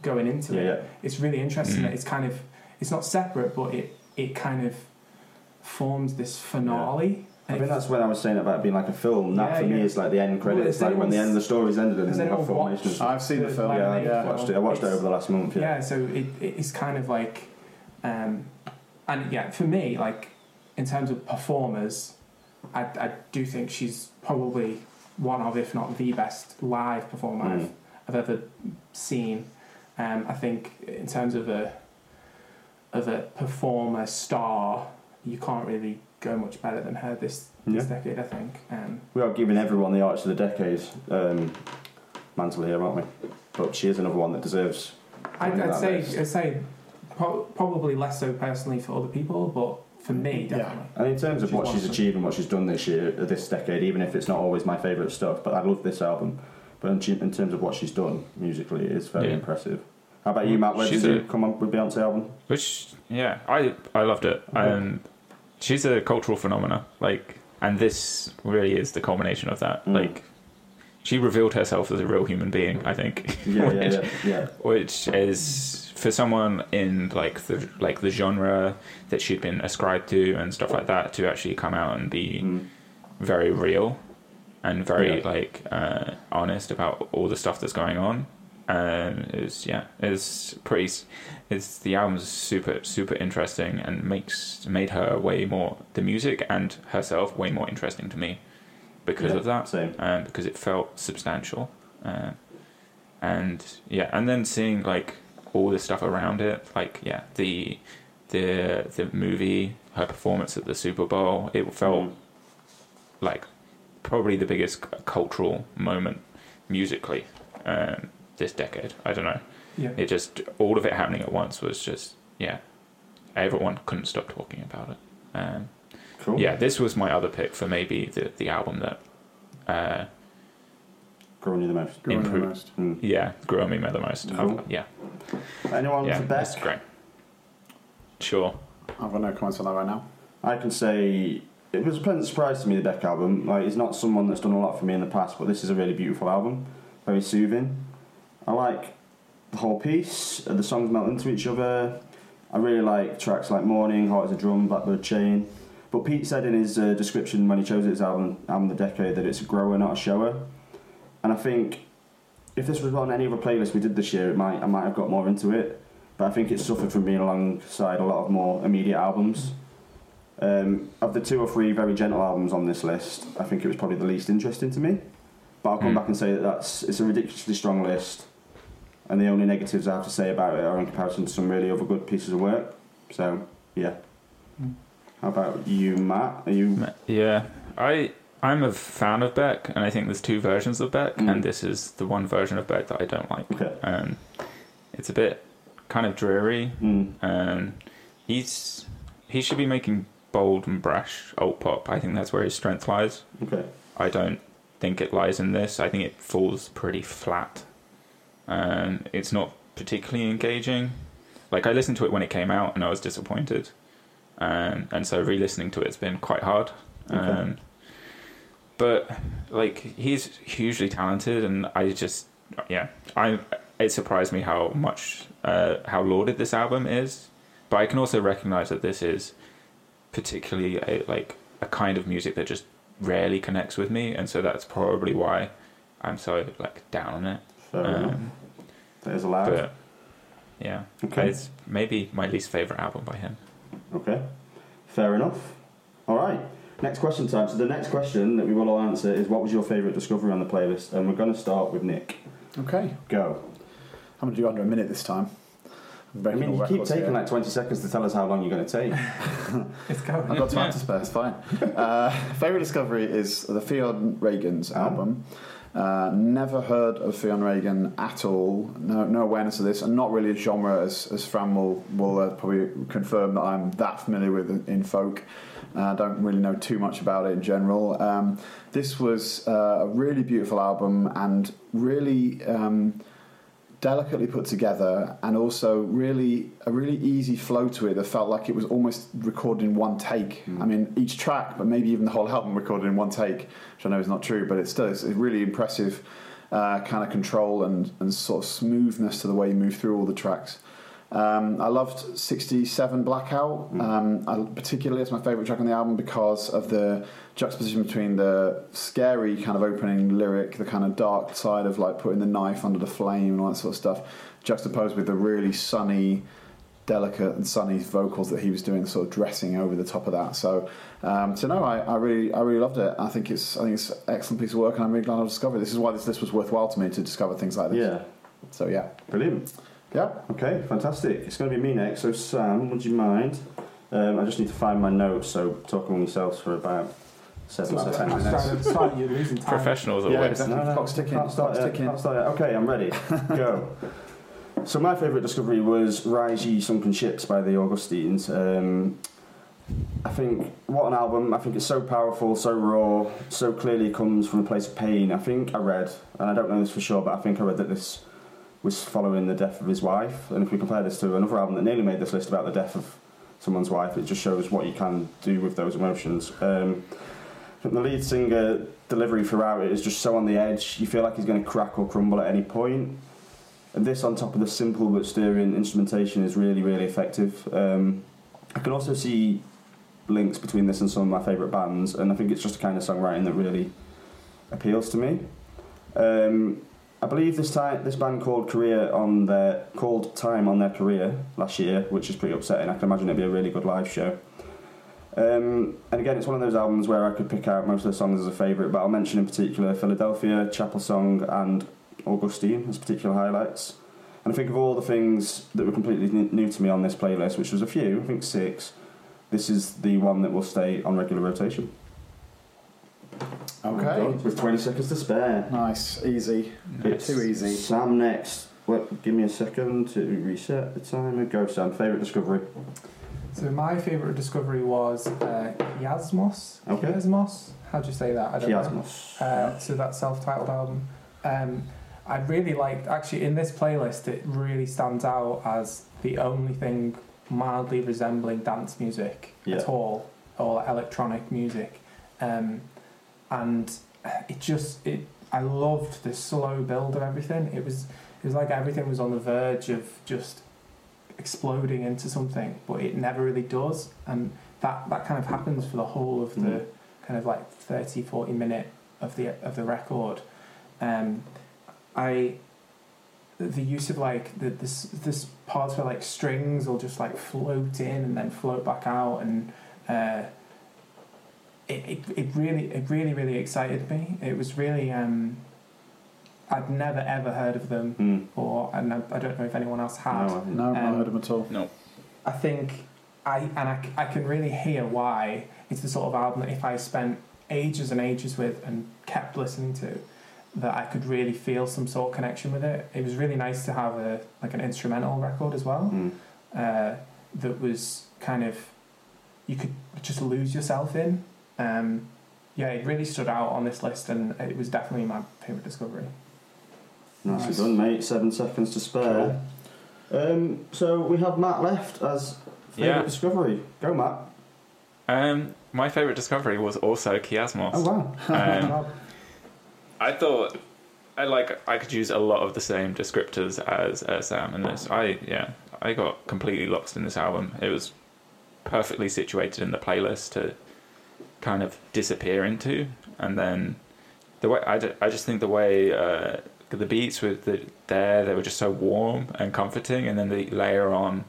going into Yeah, it yeah. it's really interesting Mm. that it's kind of it's not separate but it it kind of forms this finale I And think that's when I was saying about it being like a film. That Yeah, for me yeah. is like the end credits, has like when the end of the story's ended and has then you have formation. watched- I've seen the film. Like, Yeah, Yeah, I watched it. I watched it over the last month. yeah, Yeah. so it, it's kind of like um, and yeah for me like in terms of performers I, I do think she's probably one of if not the best live performer Mm. I've, I've ever seen um, I think in terms of a of a performer star you can't really go much better than her this this Yeah. decade I think um, We are giving everyone the arts of the decade um, mantle here, aren't we? But she is another one that deserves. I'd, I'd that say list. I'd say pro- probably less so personally for other people but for me Yeah. definitely And in terms of She's what she's achieved and what she's done this year, uh, this decade, even if it's not always my favourite stuff, but I love this album. But in, in terms of what she's done musically, it is very Yeah. impressive. How about you, Matt? Where She's did a- you come up with Beyonce album? Which, yeah, I I loved it. Okay. Um, she's a cultural phenomena, like, and this really is the culmination of that. Mm. Like, she revealed herself as a real human being. I think, Yeah, yeah, yeah, yeah. which is for someone in like the like the genre that she'd been ascribed to and stuff like that to actually come out and be Mm. very real and very Yeah. like uh, honest about all the stuff that's going on. Um, is yeah, it's pretty. It's the album's super super interesting and makes made her way more the music and herself way more interesting to me because Yeah, of that. Same. Um, because it felt substantial, uh, and yeah, and then seeing like all the stuff around it, like yeah, the the the movie, her performance at the Super Bowl, it felt Mm. like probably the biggest cultural moment musically um, this decade. I don't know. yeah It just all of it happening at once was just yeah. Everyone couldn't stop talking about it. Um, Cool. yeah, this was my other pick for maybe the the album that uh, Growing you the most. Growing the most. Mm. yeah grew on me the most. Cool. yeah, Anyone yeah, for that's Beck? great. Sure. I've got no comments on that right now. I can say it was a pleasant surprise to me. The Beck album, like, he's not someone that's done a lot for me in the past, but this is a really beautiful album, very soothing. I like the whole piece. uh, The songs melt into each other. I really like tracks like Morning, Heart as a Drum, Blackbird Chain. But Pete said in his uh, description when he chose his album, album of the decade, that it's a grower, not a shower. And I think if this was on any other playlist we did this year, it might I might have got more into it. But I think it suffered from being alongside a lot of more immediate albums. Um, of the two or three very gentle albums on this list, I think it was probably the least interesting to me. But I'll come Mm. back and say that that's it's a ridiculously strong list, and the only negatives I have to say about it are in comparison to some really other good pieces of work. So yeah. Mm. How about you, Matt? Are you? Yeah, I I'm a fan of Beck, and I think there's two versions of Beck, Mm. and this is the one version of Beck that I don't like. Okay. Um, it's a bit kind of dreary. Mm. Um, he's he should be making bold and brash alt pop. I think that's where his strength lies. Okay. I don't think it lies in this. I think it falls pretty flat. Um, it's not particularly engaging. Like I listened to it when it came out, and I was disappointed. Um, and so re-listening to it's been quite hard. Okay. But like he's hugely talented, and I just yeah, I it surprised me how much uh, how lauded this album is. But I can also recognize that this is particularly a, like a kind of music that just rarely connects with me, and so that's probably why I'm so like down on it. Fair. Um, That is allowed. but yeah, Okay. it's maybe my least favorite album by him. Okay, fair enough. All right, next question time. So the next question that we will all answer is, what was your favourite discovery on the playlist? And we're going to start with Nick. Okay. Go. I'm going to do under a minute this time. I'm I breaking mean, you keep taking here. like 20 seconds to tell us how long you're going to take. It's going. I've got time to spare, it's fine. Uh, favourite discovery is the Fionn Regan's Oh. album. Uh, never heard of Fionn Regan at all. No, no awareness of this, and not really a genre as, as Fran will, will uh, probably confirm that I'm that familiar with in, folk. I uh, don't really know too much about it in general. Um, this was uh, a really beautiful album and really um, delicately put together, and also really a really easy flow to it that felt like it was almost recorded in one take. Mm. I mean, each track, but maybe even the whole album recorded in one take, which I know is not true, but it's still it's a really impressive uh, kind of control and, and sort of smoothness to the way you move through all the tracks. Um, I loved 67 Blackout, Mm. um, I, particularly it's my favourite track on the album because of the juxtaposition between the scary kind of opening lyric, the kind of dark side of like putting the knife under the flame and all that sort of stuff, juxtaposed with the really sunny, delicate and sunny vocals that he was doing, sort of dressing over the top of that. So, um, so no, I, I really, I really loved it. I think it's, I think it's an excellent piece of work, and I'm really glad I discovered it. This is why this list was worthwhile to me to discover things like this. yeah, So yeah, brilliant. Yeah. Okay, fantastic. It's going to be me next. So, Sam, would you mind? Um, I just need to find my notes, so talk among yourselves for about seven About ten minutes. starting to start, you're losing time. Professionals Yeah, always. exactly. Clock's ticking, Can't start clock's ticking. start yet. Okay, I'm ready. Go. So my favourite discovery was Rise Ye Sunken Ships by the Augustines. Um, I think what an album! I think it's so powerful, so raw, so clearly comes from a place of pain. I think I read, and I don't know this for sure, but I think I read that this was following the death of his wife. And if we compare this to another album that nearly made this list about the death of someone's wife, it just shows what you can do with those emotions. Um, the lead singer delivery throughout it is just so on the edge. You feel like he's going to crack or crumble at any point. And this, on top of the simple but stirring instrumentation, is really, really effective. Um, I can also see links between this and some of my favourite bands, and I think it's just a kind of songwriting that really appeals to me. Um, I believe this time this band called career on their called time on their career last year, which is pretty upsetting. I can imagine it'd be a really good live show. Um, and again, it's one of those albums where I could pick out most of the songs as a favourite, but I'll mention in particular Philadelphia, Chapel Song, and Augustine as particular highlights. And I think of all the things that were completely new to me on this playlist, which was a few, I think six, this is the one that will stay on regular rotation. Okay. With 20 seconds to spare. Nice, easy, Nice. too easy. Sam next. Well, give me a second to reset the timer. Go, Sam. Favourite discovery? So my favourite discovery was uh, Kiasmos. Okay. Kiasmos? How do you say that? I don't know. Uh, so that self-titled album. Um, I really liked. Actually, in this playlist, it really stands out as the only thing mildly resembling dance music Yeah. at all, or electronic music. Um, and it just it. I loved the slow build of everything. It was it was like everything was on the verge of just exploding into something, but it never really does. And that that kind of happens for the whole of the Mhm. kind of like 30, 40 minute of the of the record. Um, I the use of like the this this parts where like strings will just like float in and then float back out and uh, it, it, it really it really really excited me. It was really um, I'd never ever heard of them, Mm. or and I, I don't know if anyone else had. No, I think- No, I've not Um, heard of them at all. No, I think I and I, I can really hear why it's the sort of album that if I spent ages and ages with and kept listening to, that I could really feel some sort of connection with it. It was really nice to have a like an instrumental record as well Mm. uh, that was kind of you could just lose yourself in. Um, yeah, it really stood out on this list, and it was definitely my favorite discovery. Nicely Nice. done, mate. Seven seconds to spare. Um, so we have Matt left as favourite Yeah. discovery. Go, Matt. Um, my favorite discovery was also Kiasmos. Oh wow. Um, I thought I like I could use a lot of the same descriptors as uh, Sam in this. I yeah, I got completely lost in this album. It was perfectly situated in the playlist to kind of disappear into, and then the way I, I just think the way uh, the beats were the, there they were just so warm and comforting, and then the layer on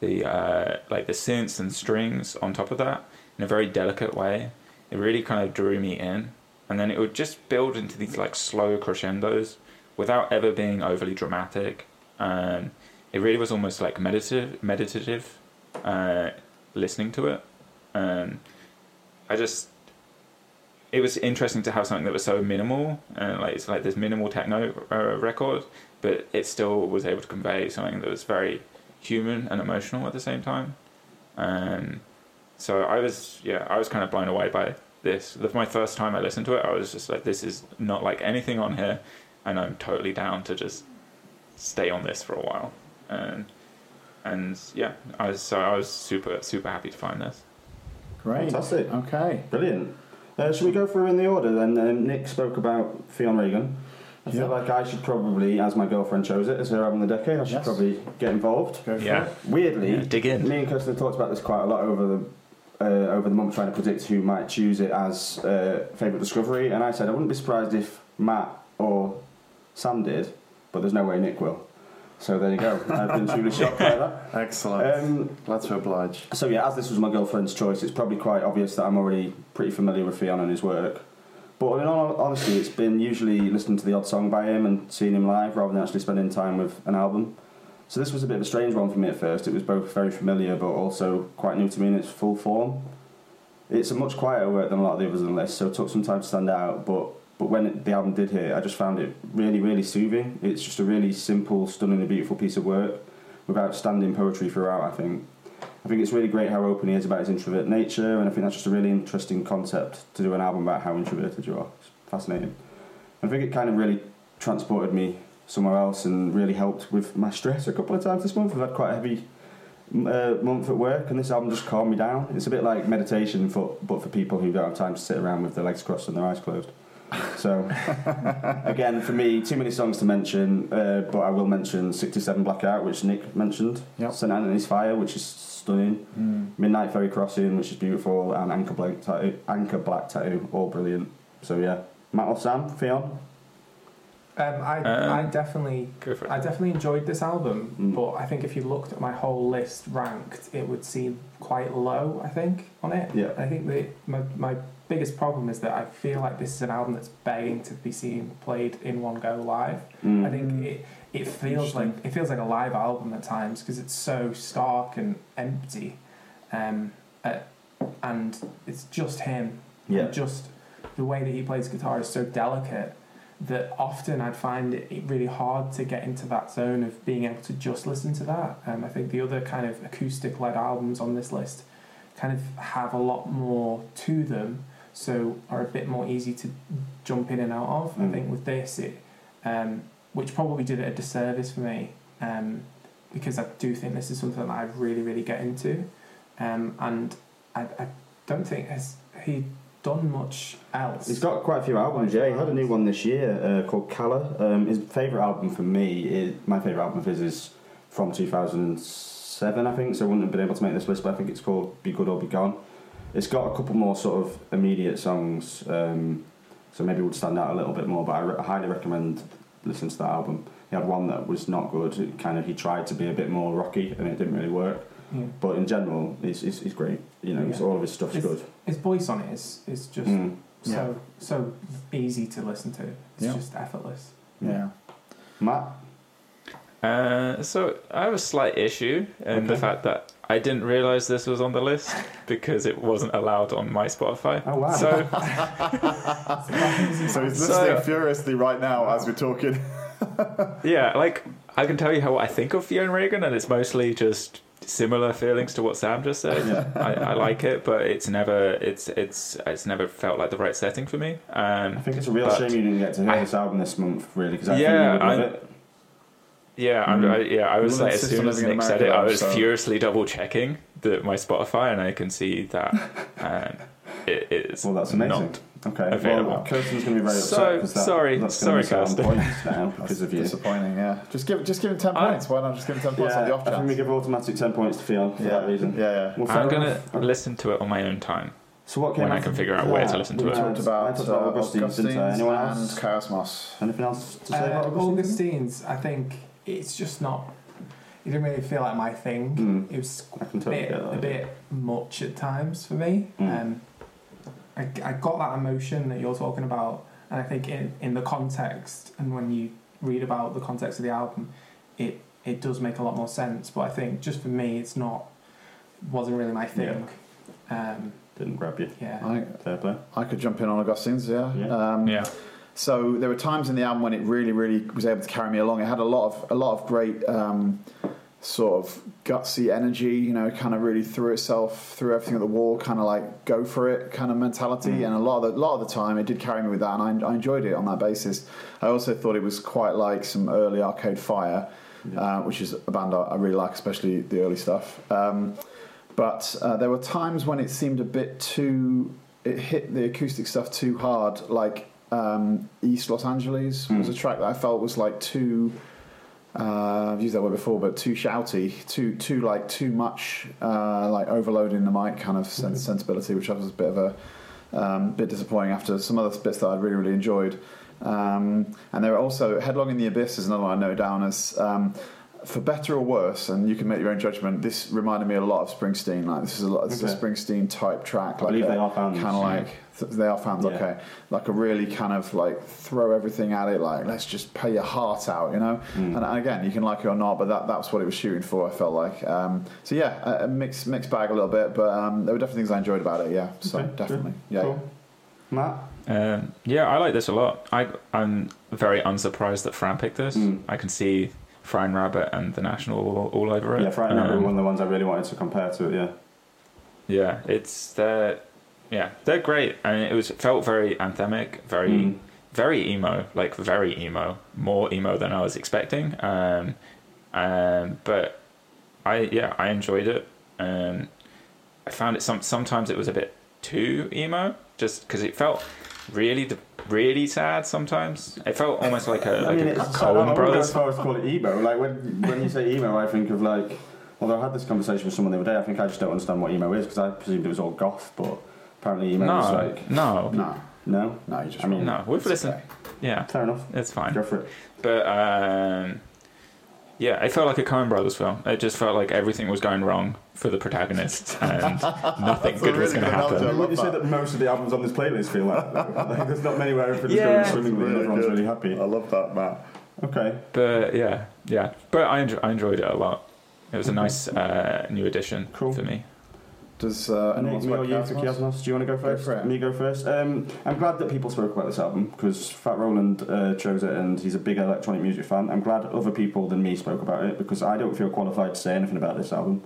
the uh, like the synths and strings on top of that in a very delicate way. It really kind of drew me in and then it would just build into these like slow crescendos without ever being overly dramatic and it really was almost like meditative meditative uh, listening to it and i just it was interesting to have something that was so minimal and like it's like this minimal techno uh, record but it still was able to convey something that was very human and emotional at the same time and so i was yeah i was kind of blown away by this. The, my first time I listened to it, I was just like, this is not like anything on here, and I'm totally down to just stay on this for a while. And and yeah, I was so I was super super happy to find this. Great. Fantastic. Okay. Brilliant. Uh, should we go through in the order then? Um, Nick spoke about Fionn Regan. I feel Yeah. like I should probably, as my girlfriend chose it as her album of the decade, I should Yes. probably get involved. Go Yeah. it. Weirdly, Yeah, dig in. me and Kirsten talked about this quite a lot over the uh, over the month, trying to predict who might choose it as uh, favourite discovery. And I said I wouldn't be surprised if Matt or Sam did, but there's no way Nick will. So there you go. I've been truly shocked by that. Excellent. Um, Glad to oblige. so yeah, as this was my girlfriend's choice, it's probably quite obvious that I'm already pretty familiar with Fionn and his work. But in all honesty, it's been usually listening to the odd song by him and seeing him live rather than actually spending time with an album. So this was a bit of a strange one for me at first. It was both very familiar but also quite new to me in its full form. It's a much quieter work than a lot of the others on the list, so it took some time to stand out. But but when it, the album did hit, I just found it really really soothing. It's just a really simple, stunningly beautiful piece of work with outstanding poetry throughout. I think. I think it's really great how open he is about his introvert nature, and I think that's just a really interesting concept to do an album about how introverted you are. It's fascinating. I think it kind of really transported me somewhere else and really helped with my stress a couple of times this month. I've had quite a heavy uh, month at work, and this album just calmed me down. It's a bit like meditation, for, but for people who don't have time to sit around with their legs crossed and their eyes closed. So, again, for me, too many songs to mention, uh, but I will mention 67 Blackout, which Nick mentioned, Yep. St. Anthony's Fire, which is stunning, Mm. Midnight Ferry Crossing, which is beautiful, and Anchor Black Tattoo, Anchor Black Tattoo, all brilliant. So, yeah. Matt or Sam, Fionn? Um, I, Um, I definitely Go for it. I definitely enjoyed this album, Mm. but I think if you looked at my whole list ranked, it would seem quite low. I think on it. Yeah. I think that my my biggest problem is that I feel like this is an album that's begging to be seen played in one go live. Mm. I think it it feels like it feels like a live album at times because it's so stark and empty, um, uh, and it's just him. Yeah. And just the way that he plays guitar is so delicate that often I'd find it it really hard to get into that zone of being able to just listen to that. Um, I think the other kind of acoustic led albums on this list kind of have a lot more to them, so are a bit more easy to jump in and out of. Mm. I think with this, it um, which probably did it a disservice for me um, because I do think this is something that I really, really get into, um, and I, I don't think has he done much else. He's got quite a few albums, yeah. He had a new one this year uh, called Cala. Um, his favourite album for me, is, my favourite album of his is from 2007, I think, so I wouldn't have been able to make this list, but I think it's called Be Good or Be Gone. It's got a couple more sort of immediate songs, um, so maybe it would stand out a little bit more, but I re- highly recommend listening to that album. He had one that was not good, it kind of he tried to be a bit more rocky and it didn't really work, Yeah. but in general, he's, he's, he's great. You know, Yeah. all of his stuff's It's- good. His voice on it is is just Mm. so so easy to listen to. It's Yeah. just effortless. Yeah. Matt? Uh, so I have a slight issue in the fact that I didn't realize this was on the list because it wasn't allowed on my Spotify. Oh, wow. So So he's So- listening furiously right now as we're talking. yeah, like I can tell you how I think of Fionn Regan, and it's mostly just similar feelings to what Sam just said. Yeah. I, I like it, but it's never it's it's it's never felt like the right setting for me. I Um, think it's a real shame you didn't get to hear I- this album this month, really, because I Yeah, think you would love I- it. Yeah, I'm, Mm. I, yeah, I was like as soon as living in Nick said it, I was so- furiously double checking the, my Spotify, and I can see that um, it is Well, that's amazing. not Okay, available. well, Kirsten's going to be very upset So- because that, sorry, that's sorry, going to miss out on Kirsten. points now because of you. Disappointing, yeah. Just give just give him ten I- points. Why not just give him ten points Yeah, on the I off think we chance? give automatic 10 points to Fiona for Yeah, that reason. yeah, yeah. Well, I'm gonna listen to it on my own time. So what came when I can figure out where to listen to We it. We talked about, I talked uh, about Augustines, didn't Anyone and else? Kiasmos. Anything else to say about Uh, Augustine? Augustine's, I think it's just not. It didn't really feel like my thing. Mm. It was I a totally bit, that. a bit much at times for me. Mm. Um, I, I got that emotion that you're talking about, and I think in, in the context and when you read about the context of the album, it it does make a lot more sense. But I think just for me, it's not wasn't really my thing. Um, Didn't grab you. yeah. I, Fair play. I could jump in on Augustines, yeah. Yeah. Um, Yeah, So there were times in the album when it really, really was able to carry me along. It had a lot of a lot of great um, sort of gutsy energy. You know, kind of really threw itself through everything at the wall, kind of like go for it kind of mentality. Mm. And a lot of the lot of the time, it did carry me with that, and I, I enjoyed it on that basis. I also thought it was quite like some early Arcade Fire, uh, which is a band I, I really like, especially the early stuff. Um, but uh, there were times when it seemed a bit too. It hit the acoustic stuff too hard, like um, East Los Angeles was Mm. a track that I felt was like too. Uh, I've used that word before, but too shouty, too too like too much, uh, like overloading the mic kind of sense, sensibility, which I was a bit of a um, bit disappointing after some other bits that I really really enjoyed. Um, and there are also Headlong in the Abyss is another one I note down as um, for better or worse, and you can make your own judgment. This reminded me a lot of Springsteen. Like this is a lot, this is a Springsteen type track. I like believe a- they are fans. kind of like th- they are fans. Yeah. Okay, like a really kind of like throw everything at it. Like let's just pay your heart out, you know. Mm. And, and again, you can like it or not, but that that's what it was shooting for. I felt like. Um, so yeah, a, a mixed mixed bag a little bit, but um, there were definitely things I enjoyed about it. Yeah, so Okay, definitely, yeah. Cool. Matt? um, yeah, I like this a lot. I I'm very unsurprised that Fran picked this. Mm. I can see Frightened Rabbit and the National all, all over it. Yeah, Frightened Um, were one of the ones I really wanted to compare to it, yeah. Yeah, it's they're yeah they're great, and it was felt very anthemic, very Mm. very emo, like very emo, more emo than I was expecting. Um, um, but I yeah I enjoyed it. Um, I found it some sometimes it was a bit too emo, just because it felt really de- really sad. Sometimes it felt almost like a I like mean, a, it's, a I Coen wouldn't go as far as call it emo. Like, when, when you say emo, I think of like... Although I had this conversation with someone the other day, I think I just don't understand what emo is because I presumed it was all goth, but apparently emo No, is like... no, No, No? no, you just. I mean, no. We've It's listened. okay. Yeah, Fair enough. it's fine. Go for it. But um, yeah, it felt like a Coen Brothers film. It just felt like everything was going wrong for the protagonist, and nothing That's a good was going to happen. I Would you say that. that most of the albums on this playlist feel like, like there's not many where everything's Yeah. going swimmingly and everyone's really happy? I love that, Matt. Okay. But yeah, yeah. But I, enjo- I enjoyed it a lot. It was a nice uh, new addition Cool. for me. Does uh, Me, anyone me or you for Kiasmos? Do you want to go first? it. Me go first. Um, I'm glad that people spoke about this album because Fat Roland uh, chose it and he's a big electronic music fan. I'm glad other people than me spoke about it because I don't feel qualified to say anything about this album.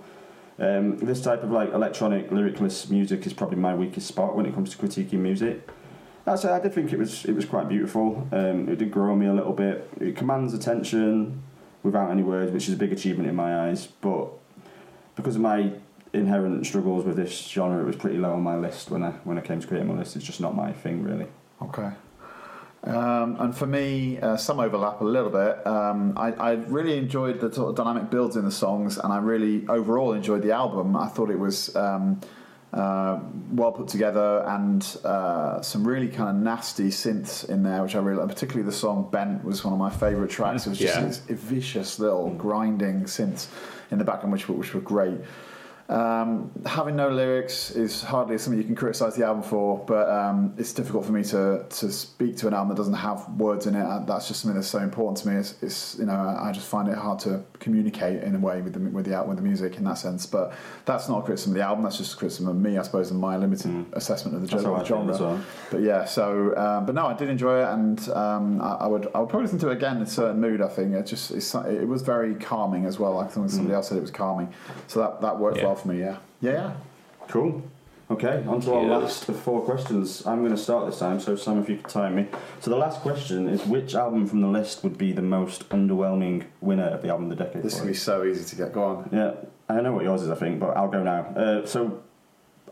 Um, this type of like electronic lyricless music is probably my weakest spot when it comes to critiquing music. That said, I did think it was it was quite beautiful. Um, it did grow on me a little bit. It commands attention without any words, which is a big achievement in my eyes. But because of my inherent struggles with this genre, it was pretty low on my list when I when I came to creating my list. It's just not my thing, really. Okay. Um, and for me, uh, some overlap a little bit. Um, I, I really enjoyed the sort of dynamic builds in the songs, and I really overall enjoyed the album. I thought it was um, uh, well put together, and uh, some really kind of nasty synths in there, which I really, particularly the song "Bent" was one of my favourite tracks. It was just Yeah. this vicious little grinding synths in the background, which were, which were great. Um, having no lyrics is hardly something you can criticise the album for, but um, it's difficult for me to, to speak to an album that doesn't have words in it. Uh, That's just something that's so important to me. It's, it's you know I just find it hard to communicate in a way with the with the with the music in that sense. But that's not a criticism of the album. That's just a criticism of me, I suppose, and my limited Mm. assessment of the That's genre. as well. But yeah, so um, but no, I did enjoy it, and um, I, I would I would probably listen to it again in a certain mood. I think it just it's, it was very calming as well. I think somebody Mm. else said it was calming, so that that worked Yeah. well for me. Yeah, yeah. Cool. Okay, on to our Yeah. last of four questions. I'm going to start this time, so Sam, if you could time me. So the last question is which album from the list would be the most underwhelming winner of the album of the decade? This for can be so easy to get. Go on. Yeah, I know what yours is, I think, but I'll go now. Uh, so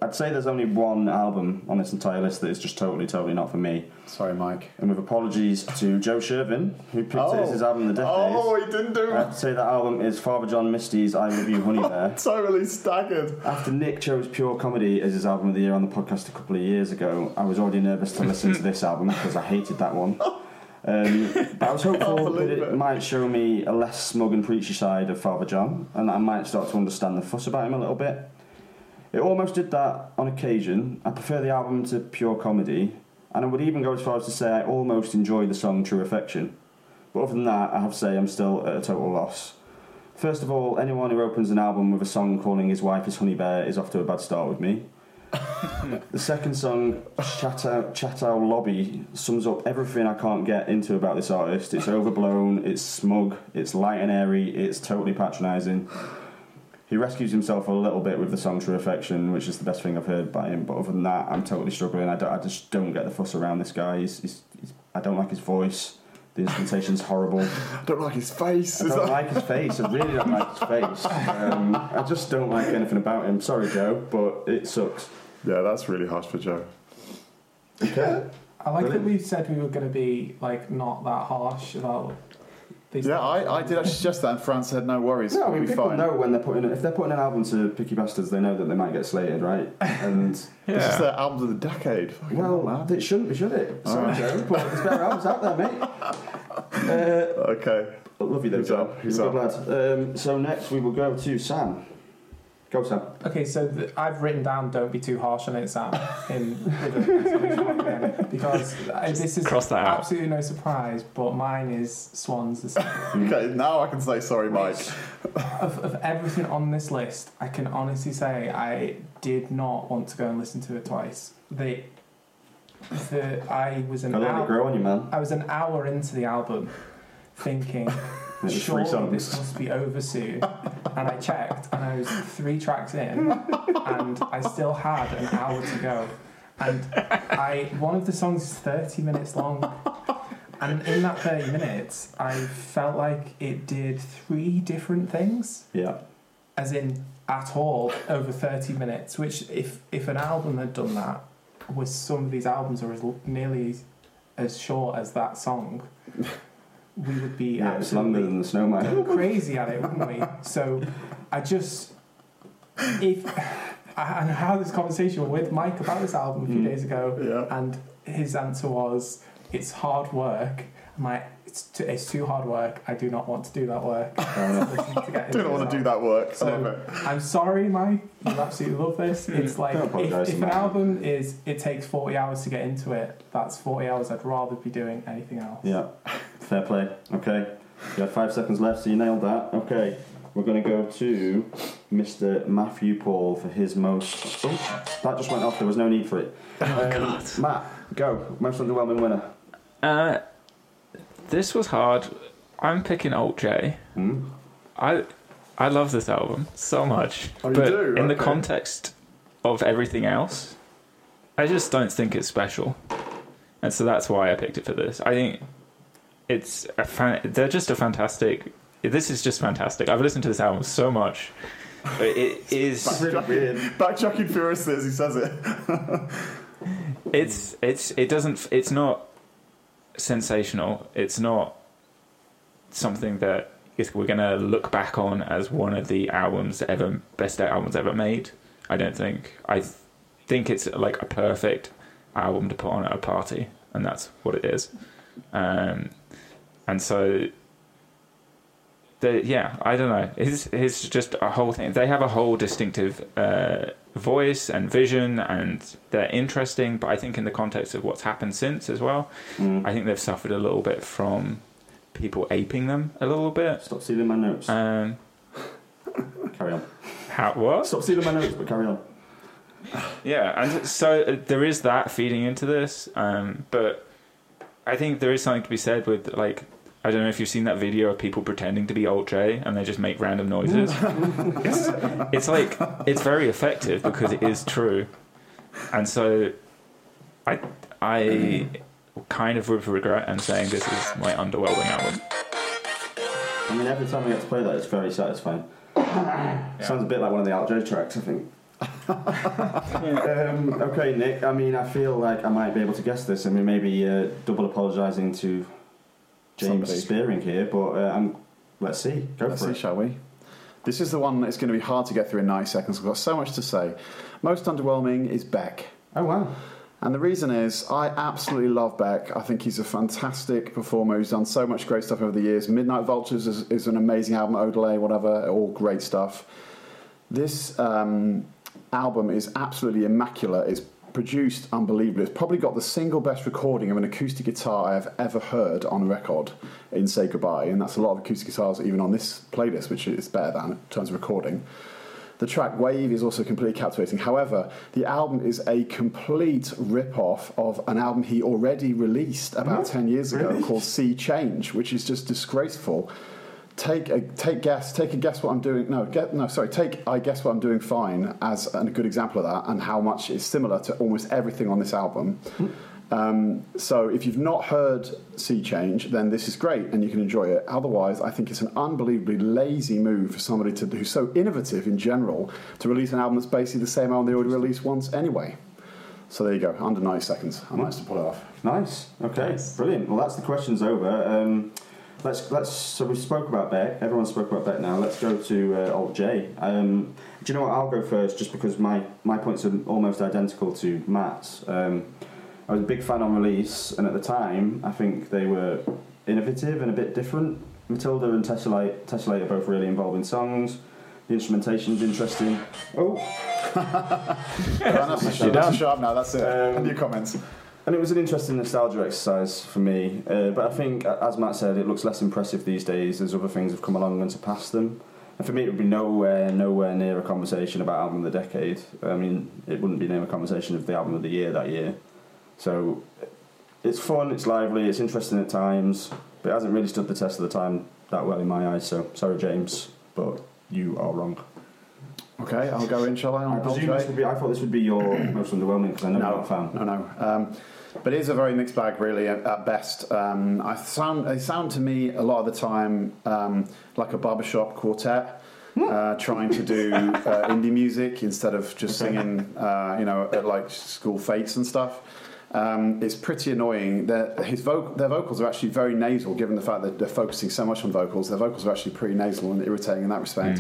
I'd say there's only one album on this entire list that is just totally, totally not for me. Sorry, Mike. And with apologies to Joe Shervin, who picked it as his album of the decade. Oh, he didn't do it. I'd say that album is Father John Misty's I Love You Honey Bear. Totally staggered. After Nick chose Pure Comedy as his album of the year on the podcast a couple of years ago, I was already nervous to listen to this album because I hated that one. Um, but I was hopeful that it, it. might show me a less smug and preachy side of Father John, and that I might start to understand the fuss about him a little bit. It almost did that on occasion. I prefer the album to Pure Comedy, and I would even go as far as to say I almost enjoy the song True Affection. But other than that, I have to say I'm still at a total loss. First of all, anyone who opens an album with a song calling his wife his honey bear is off to a bad start with me. the second song, Chateau, Chateau Lobby, sums up everything I can't get into about this artist. It's overblown, it's smug, it's light and airy, it's totally patronising. He rescues himself a little bit with the song True Affection, which is the best thing I've heard by him. But other than that, I'm totally struggling. I, don't- I just don't get the fuss around this guy. He's, he's, he's, I don't like his voice. The instrumentation's horrible. I don't like his face. I don't like his face. I really don't like his face. Um, I just don't like anything about him. Sorry, Joe, but it sucks. Yeah, that's really harsh for Joe. Okay. I like that we said we were going to be like not that harsh about these. Yeah, I, I did actually suggest that, and Fran said no worries. No, I we'll mean be people fine. know when they're putting if they're putting an album to Picky Bastards, they know that they might get slated, right? And This is Yeah. their album of the decade. Fucking well, man. it shouldn't be, should it? Sorry, Alright. Joe, but there's better albums out there, mate. Uh, Okay. love you, though, Who's Joe. up? Who's a good lad. Um, so next we will go to Sam. Go, Sam. Okay, so th I've written down "Don't be too harsh on it, Sam," in with an exclamation mark at the end, because uh, this is Cross that out. absolutely no surprise. But mine is Swans. The second. Okay, now I can say sorry, Mike. of, of everything on this list, I can honestly say I did not want to go and listen to it twice. The, the I was an I let it hour, grow on you, man. I was an hour into the album, thinking, Was three songs. this must be over soon. and I checked, and I was three tracks in, and I still had an hour to go. And I one of the songs is thirty minutes long. And in that 30 minutes, I felt like it did three different things Yeah. as in at all over 30 minutes which if if an album had done that with some of these albums are as nearly as short as that song we would be Yeah, it's absolutely than the Snowman. going crazy at it wouldn't we so i just if i I had this conversation with mike about this album a few Mm. days ago Yeah. and his answer was it's hard work i'm like it's too, it's too hard work i do not want to do that work Fair enough. to get Do into not want to do that work. So I'm sorry, Mike. You absolutely love this. It's like if, if an album is it takes 40 hours to get into it, that's 40 hours I'd rather be doing anything else. Yeah, fair play. Okay, you have five seconds left, so you nailed that. Okay, we're going to go to Mr. Matthew Paul for his most. Oh, that just went off. There was no need for it. Oh, Um, God. Matt, go. Most underwhelming winner. Uh, this was hard. I'm picking Alt J. Hmm? I I love this album so much, Oh, you but do? in the context of everything else, I just don't think it's special, and so that's why I picked it for this. I think it's a fan- they're just a fantastic. This is just fantastic. I've listened to this album so much. It is. Backtracking furiously as he says it. it's it's it doesn't it's not sensational it's not something that is, we're gonna look back on as one of the albums ever best albums ever made i don't think i think it's like a perfect album to put on at a party and that's what it is um, and so they, yeah, I don't know. It's, it's just a whole thing. They have a whole distinctive uh, voice and vision, and they're interesting. But I think in the context of what's happened since as well, Mm. I think they've suffered a little bit from people aping them a little bit. Stop stealing my notes. Um, carry on. how what? Stop stealing my notes, but carry on. Yeah, and so uh, there is that feeding into this, um, but I think there is something to be said with like I don't know if you've seen that video of people pretending to be Alt J and they just make random noises. it's, it's like it's very effective because it is true, and so I I kind of with regret am saying this is my underwhelming album. I mean, every time I get to play that, it's very satisfying. Sounds a bit like one of the Alt J tracks, I think. um, okay, Nick. I mean, I feel like I might be able to guess this. I mean, maybe uh, double apologising to James Somebody. Spearing here, but uh, I'm, let's see. Go Let's for see, it. shall we? This is the one that's going to be hard to get through in 90 seconds. We've got so much to say. Most underwhelming is Beck. Oh wow! And the reason is, I absolutely love Beck. I think he's a fantastic performer. He's done so much great stuff over the years. Midnight Vultures is, is an amazing album, Odelay, whatever, all great stuff. This um, album is absolutely immaculate. It's produced unbelievably. It's probably got the single best recording of an acoustic guitar I have ever heard on a record in Say Goodbye. And that's a lot of acoustic guitars, even on this playlist, which is better than in terms of recording. The track Wave is also completely captivating. However, the album is a complete rip-off of an album he already released about mm-hmm. 10 years ago Really? called Sea Change, which is just disgraceful. Take a take guess, take a guess what I'm doing. No, get no, sorry. Take I guess what I'm doing fine as a good example of that, and how much is similar to almost everything on this album. Um, so if you've not heard Sea Change, then this is great and you can enjoy it. Otherwise, I think it's an unbelievably lazy move for somebody to who's so innovative in general to release an album that's basically the same album they already released once anyway. So there you go, under 90 seconds. I managed to pull it off. Nice. Okay. Brilliant. Well, that's the questions over. Um, let's let's. So we spoke about Beck. Everyone spoke about Beck. Now let's go to uh, Alt J. Um, do you know what? I'll go first, just because my my points are almost identical to Matt's. Um, I was a big fan on release, and at the time, I think they were innovative and a bit different. Matilda and Tessellate, Tessellate are both really involving songs. The instrumentation's interesting. Oh, that's a show now, that's it. Um, New comments. And it was an interesting nostalgia exercise for me. Uh, but I think, as Matt said, it looks less impressive these days as other things have come along and surpassed them. And for me, it would be nowhere, nowhere near a conversation about album of the decade. I mean, it wouldn't be near a conversation of the album of the year that year. So it's fun, it's lively, it's interesting at times, but it hasn't really stood the test of the time that well in my eyes. So sorry, James, but you are wrong. Okay, I'll go in, shall I? I On Alt presume this would be. I thought this would be your most underwhelming because I know you're No, not a fan. no, no. Um, but it is a very mixed bag, really, at, at best. Um, I sound, they sound to me a lot of the time um, like a barbershop quartet. Uh, trying to do uh, indie music instead of just singing, uh, you know, at like school fates and stuff. Um, it's pretty annoying. Their, his voc- their vocals are actually very nasal, given the fact that they're focusing so much on vocals. Their vocals are actually pretty nasal and irritating in that respect.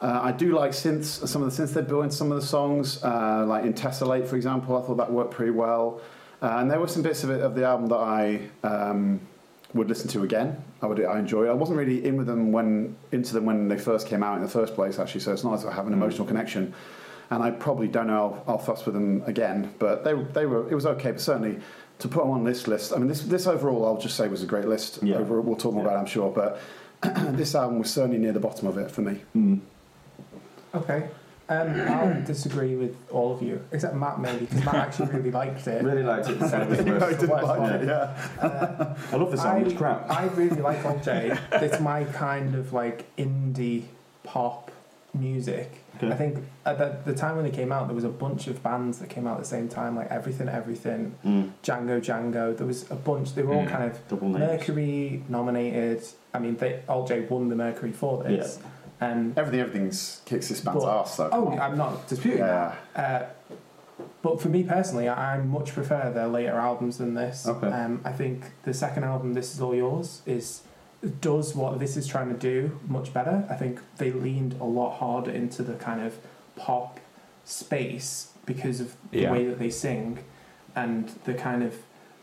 Uh, I do like synths, some of the synths they built into some of the songs, uh, like in Tessellate, for example. I thought that worked pretty well. Uh, and there were some bits of it of the album that I um, would listen to again. I would I enjoy. I wasn't really in with them when into them when they first came out in the first place, actually. So it's not as I have an emotional connection. And I probably don't know I'll, I'll fuss with them again. But they they were it was okay. But certainly to put them on this list, I mean this this overall I'll just say was a great list. Yeah. Overall, we'll talk more Yeah. about it, I'm sure. But this album was certainly near the bottom of it for me. Mm. Okay. Um, I'll disagree with all of you, except Matt maybe, because Matt actually really liked it. Really liked it. Said it was the I didn't like it, yeah. Uh, I love this album. It's crap. I really like J. It's my kind of like indie pop music. Okay. I think at the, the time when they came out, there was a bunch of bands that came out at the same time, like Everything Everything, Mm. Django Django. There was a bunch. They were all Mm. kind of Double names. Mercury nominated. I mean, they, Alt J won the Mercury for this. Um, Everything, everything's kicks this band's But- ass though. oh, I'm not disputing yeah. that. Uh, but for me personally, I, I much prefer their later albums than this. Okay. Um, I think the second album, "This Is All Yours," is does what this is trying to do much better. I think they leaned a lot harder into the kind of pop space because of the Yeah. way that they sing, and the kind of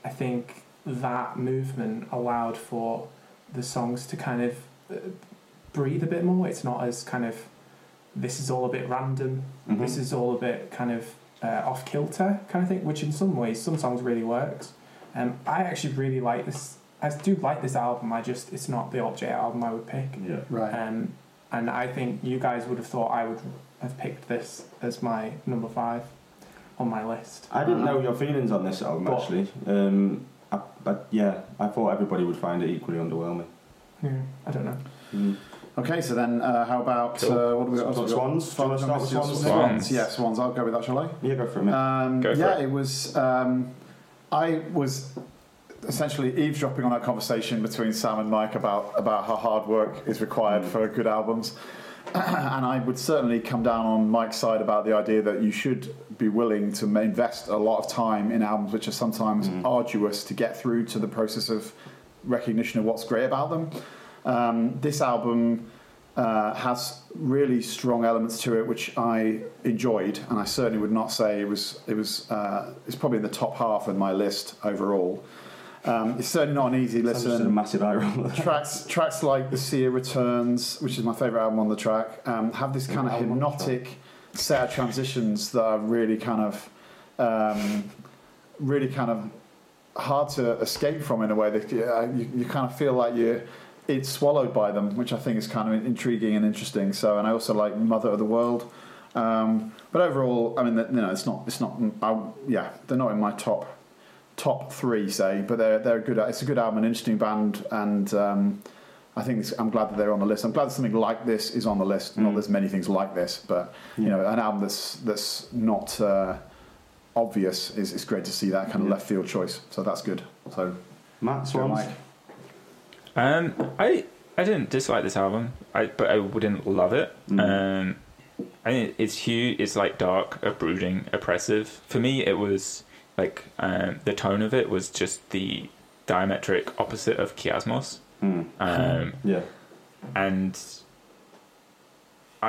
I think that movement allowed for the songs to kind of uh, breathe a bit more. It's not as kind of this is all a bit random. Mhm. This is all a bit kind of uh, off kilter kind of thing, which in some ways, some songs really works. Um, I actually really like this. I do like this album. I just it's not the Alt J album I would pick. Yeah. Right. Um, and I think you guys would have thought I would have picked this as my number five on my list. I didn't know your feelings on this album What? actually. Um, I, but yeah, I thought everybody would find it equally underwhelming. Yeah, I don't know. Mm. Okay, so then uh, how about Cool. uh, what do we got? Swans? Swans. Do you wanna start with Swans? Swans. Yeah, Swans. I'll go with that, shall I? Yeah, go for it, mate. Um, Go for yeah, it. it, was. Um, I was essentially eavesdropping on that conversation between Sam and Mike about about how hard work is required Mm. for good albums, and I would certainly come down on Mike's side about the idea that you should be willing to ma- invest a lot of time in albums which are sometimes Mm. arduous to get through to the process of recognition of what's great about them. Um, this album uh, has really strong elements to it, which I enjoyed, and I certainly would not say it was it was uh, it's probably in the top half of my list overall. Um, it's certainly not an easy listen. a massive eye roll. tracks tracks like The Seer Returns, which is my favourite album on the track, um, have this kind of Album on the hypnotic set of transitions that are really kind of um, really kind of hard to escape from in a way that uh, you, you kind of feel like you're it's swallowed by them, which I think is kind of intriguing and interesting. So, and I also like Mother of the World. Um, but overall, I mean, you know, it's not, it's not, I, yeah, they're not in my top top three, say, but they're they're a good. It's a good album, an interesting band, and um, I think it's, I'm glad that they're on the list. I'm glad something like this is on the list. Not Mm. there's many things like this, but you know, an album that's that's not uh, obvious is it's great to see that kind of Yeah. left field choice. So that's good. So, Matt Swans. Um, I I didn't dislike this album, I but I wouldn't love it. Mm. Um, I mean, it's huge. It's like dark, brooding, oppressive. For me, it was like um, the tone of it was just the diametric opposite of Kiasmos. Mm. Um, Yeah. and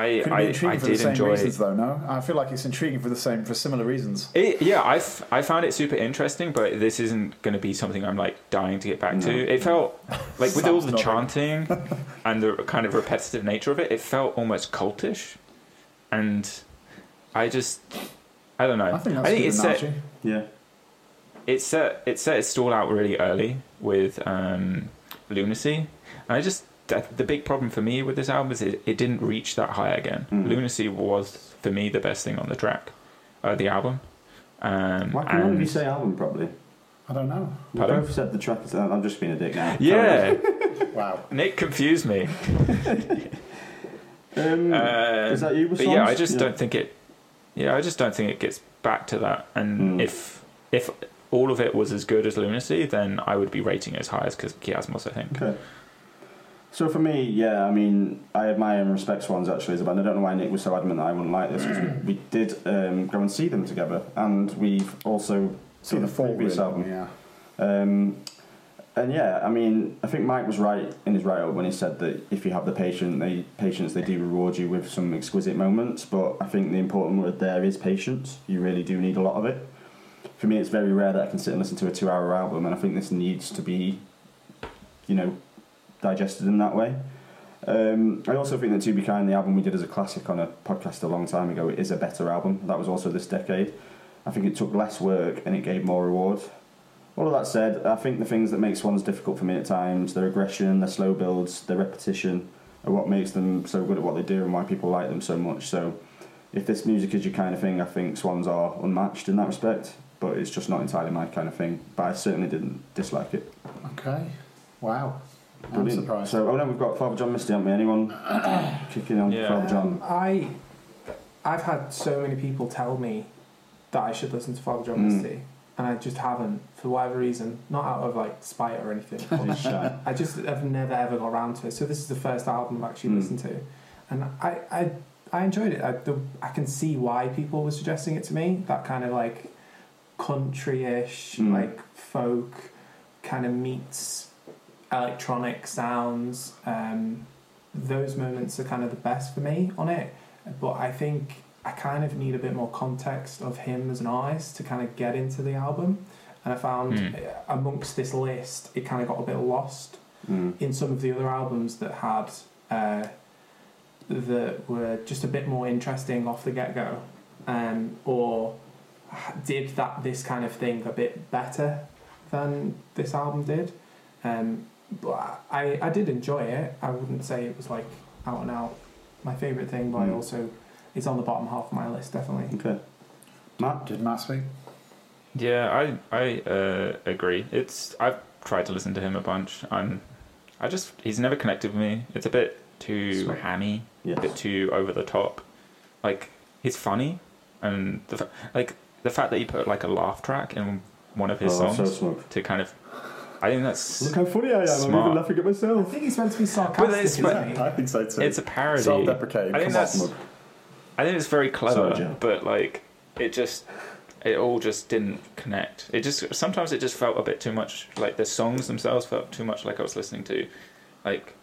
I Could I, be I intriguing for the did same enjoy. reasons, though. No, I feel like it's intriguing for the same for similar reasons. It, yeah, I, f- I found it super interesting, but this isn't going to be something I'm like dying to get back No. to. It felt like with all the chanting and the kind of repetitive nature of it, it felt almost cultish, and I just I don't know. I think that's I a think good it's set. Yeah. it set it set its stall out really early with um, lunacy, and I just that, the big problem for me with this album is it, it didn't reach that high again. Mm. Lunacy was for me the best thing on the track, uh, the album. Um, Why can none of and- you say album properly? I don't know. You Pardon? both said the track. is- I'm just being a dick now. Yeah, Wow. Nick confused me. Um, Uh, is that you? With but yeah, I Swans? just don't think it. Yeah, I just don't think it gets back to that. And Mm. if if all of it was as good as Lunacy, then I would be rating it as high as Kiasmos. I think. Okay. So for me, yeah, I mean, I admire and respect Swans actually as a band. I don't know why Nick was so adamant that I wouldn't like this because we, we did um, go and see them together, and we've also So seen the previous album. yeah. Um, and yeah, I mean, I think Mike was right in his write-up when he said that if you have the patient, they patience, they do reward you with some exquisite moments. But I think the important word there is patience. You really do need a lot of it. For me, it's very rare that I can sit and listen to a two-hour album, and I think this needs to be, you know, digested in that way. Um, I also think that To Be Kind, the album we did as a classic on a podcast a long time ago, is a better album. That was also this decade. I think it took less work and it gave more reward. All of that said, I think the things that make Swans difficult for me at times, their aggression, their slow builds, their repetition, are what makes them so good at what they do and why people like them so much. So, if this music is your kind of thing, I think Swans are unmatched in that respect. But it's just not entirely my kind of thing. But I certainly didn't dislike it. Okay. Wow. I'm Brilliant. surprised. So, oh no, we've got Father John Misty, haven't we? Anyone kicking on Yeah. Father Um, John? I, I've had so many people tell me that I should listen to Father John Mm. Misty, and I just haven't for whatever reason. Not out of like spite or anything. He's shy. I just have never ever got around to it. So this is the first album I've actually Mm. listened to, and I I, I enjoyed it. I, the, I can see why people were suggesting it to me. That kind of like country-ish, Mm. like folk, kind of meets electronic sounds. Um, those moments are kind of the best for me on it. But I think I kind of need a bit more context of him as an artist to kind of get into the album. And I found uh, amongst this list, it kind of got a bit lost Mm. in some of the other albums that had uh, that were just a bit more interesting off the get go, um, or did that this kind of thing a bit better than this album did. Um, but I, I did enjoy it. I wouldn't say it was like out and out my favourite thing, but I Mm. also it's on the bottom half of my list definitely. Okay. Matt? Did Matt speak? Yeah, I I uh, agree. It's I've tried to listen to him a bunch. I'm I just he's never connected with me. It's a bit too Smart. hammy, a bit too over the top. Like he's funny, and the fa- like the fact that he put like a laugh track in one of his Oh, songs smug. to kind of I think that's Look how funny I am. I'm even laughing at myself. I think he's meant to be But sarcastic, it's- isn't he? I think so too. it's a parody. Self-deprecating. I think come that's- on. I think it's very clever, Sorry, but like it just it all just didn't connect. It just sometimes it just felt a bit too much like the songs themselves felt too much like I was listening to like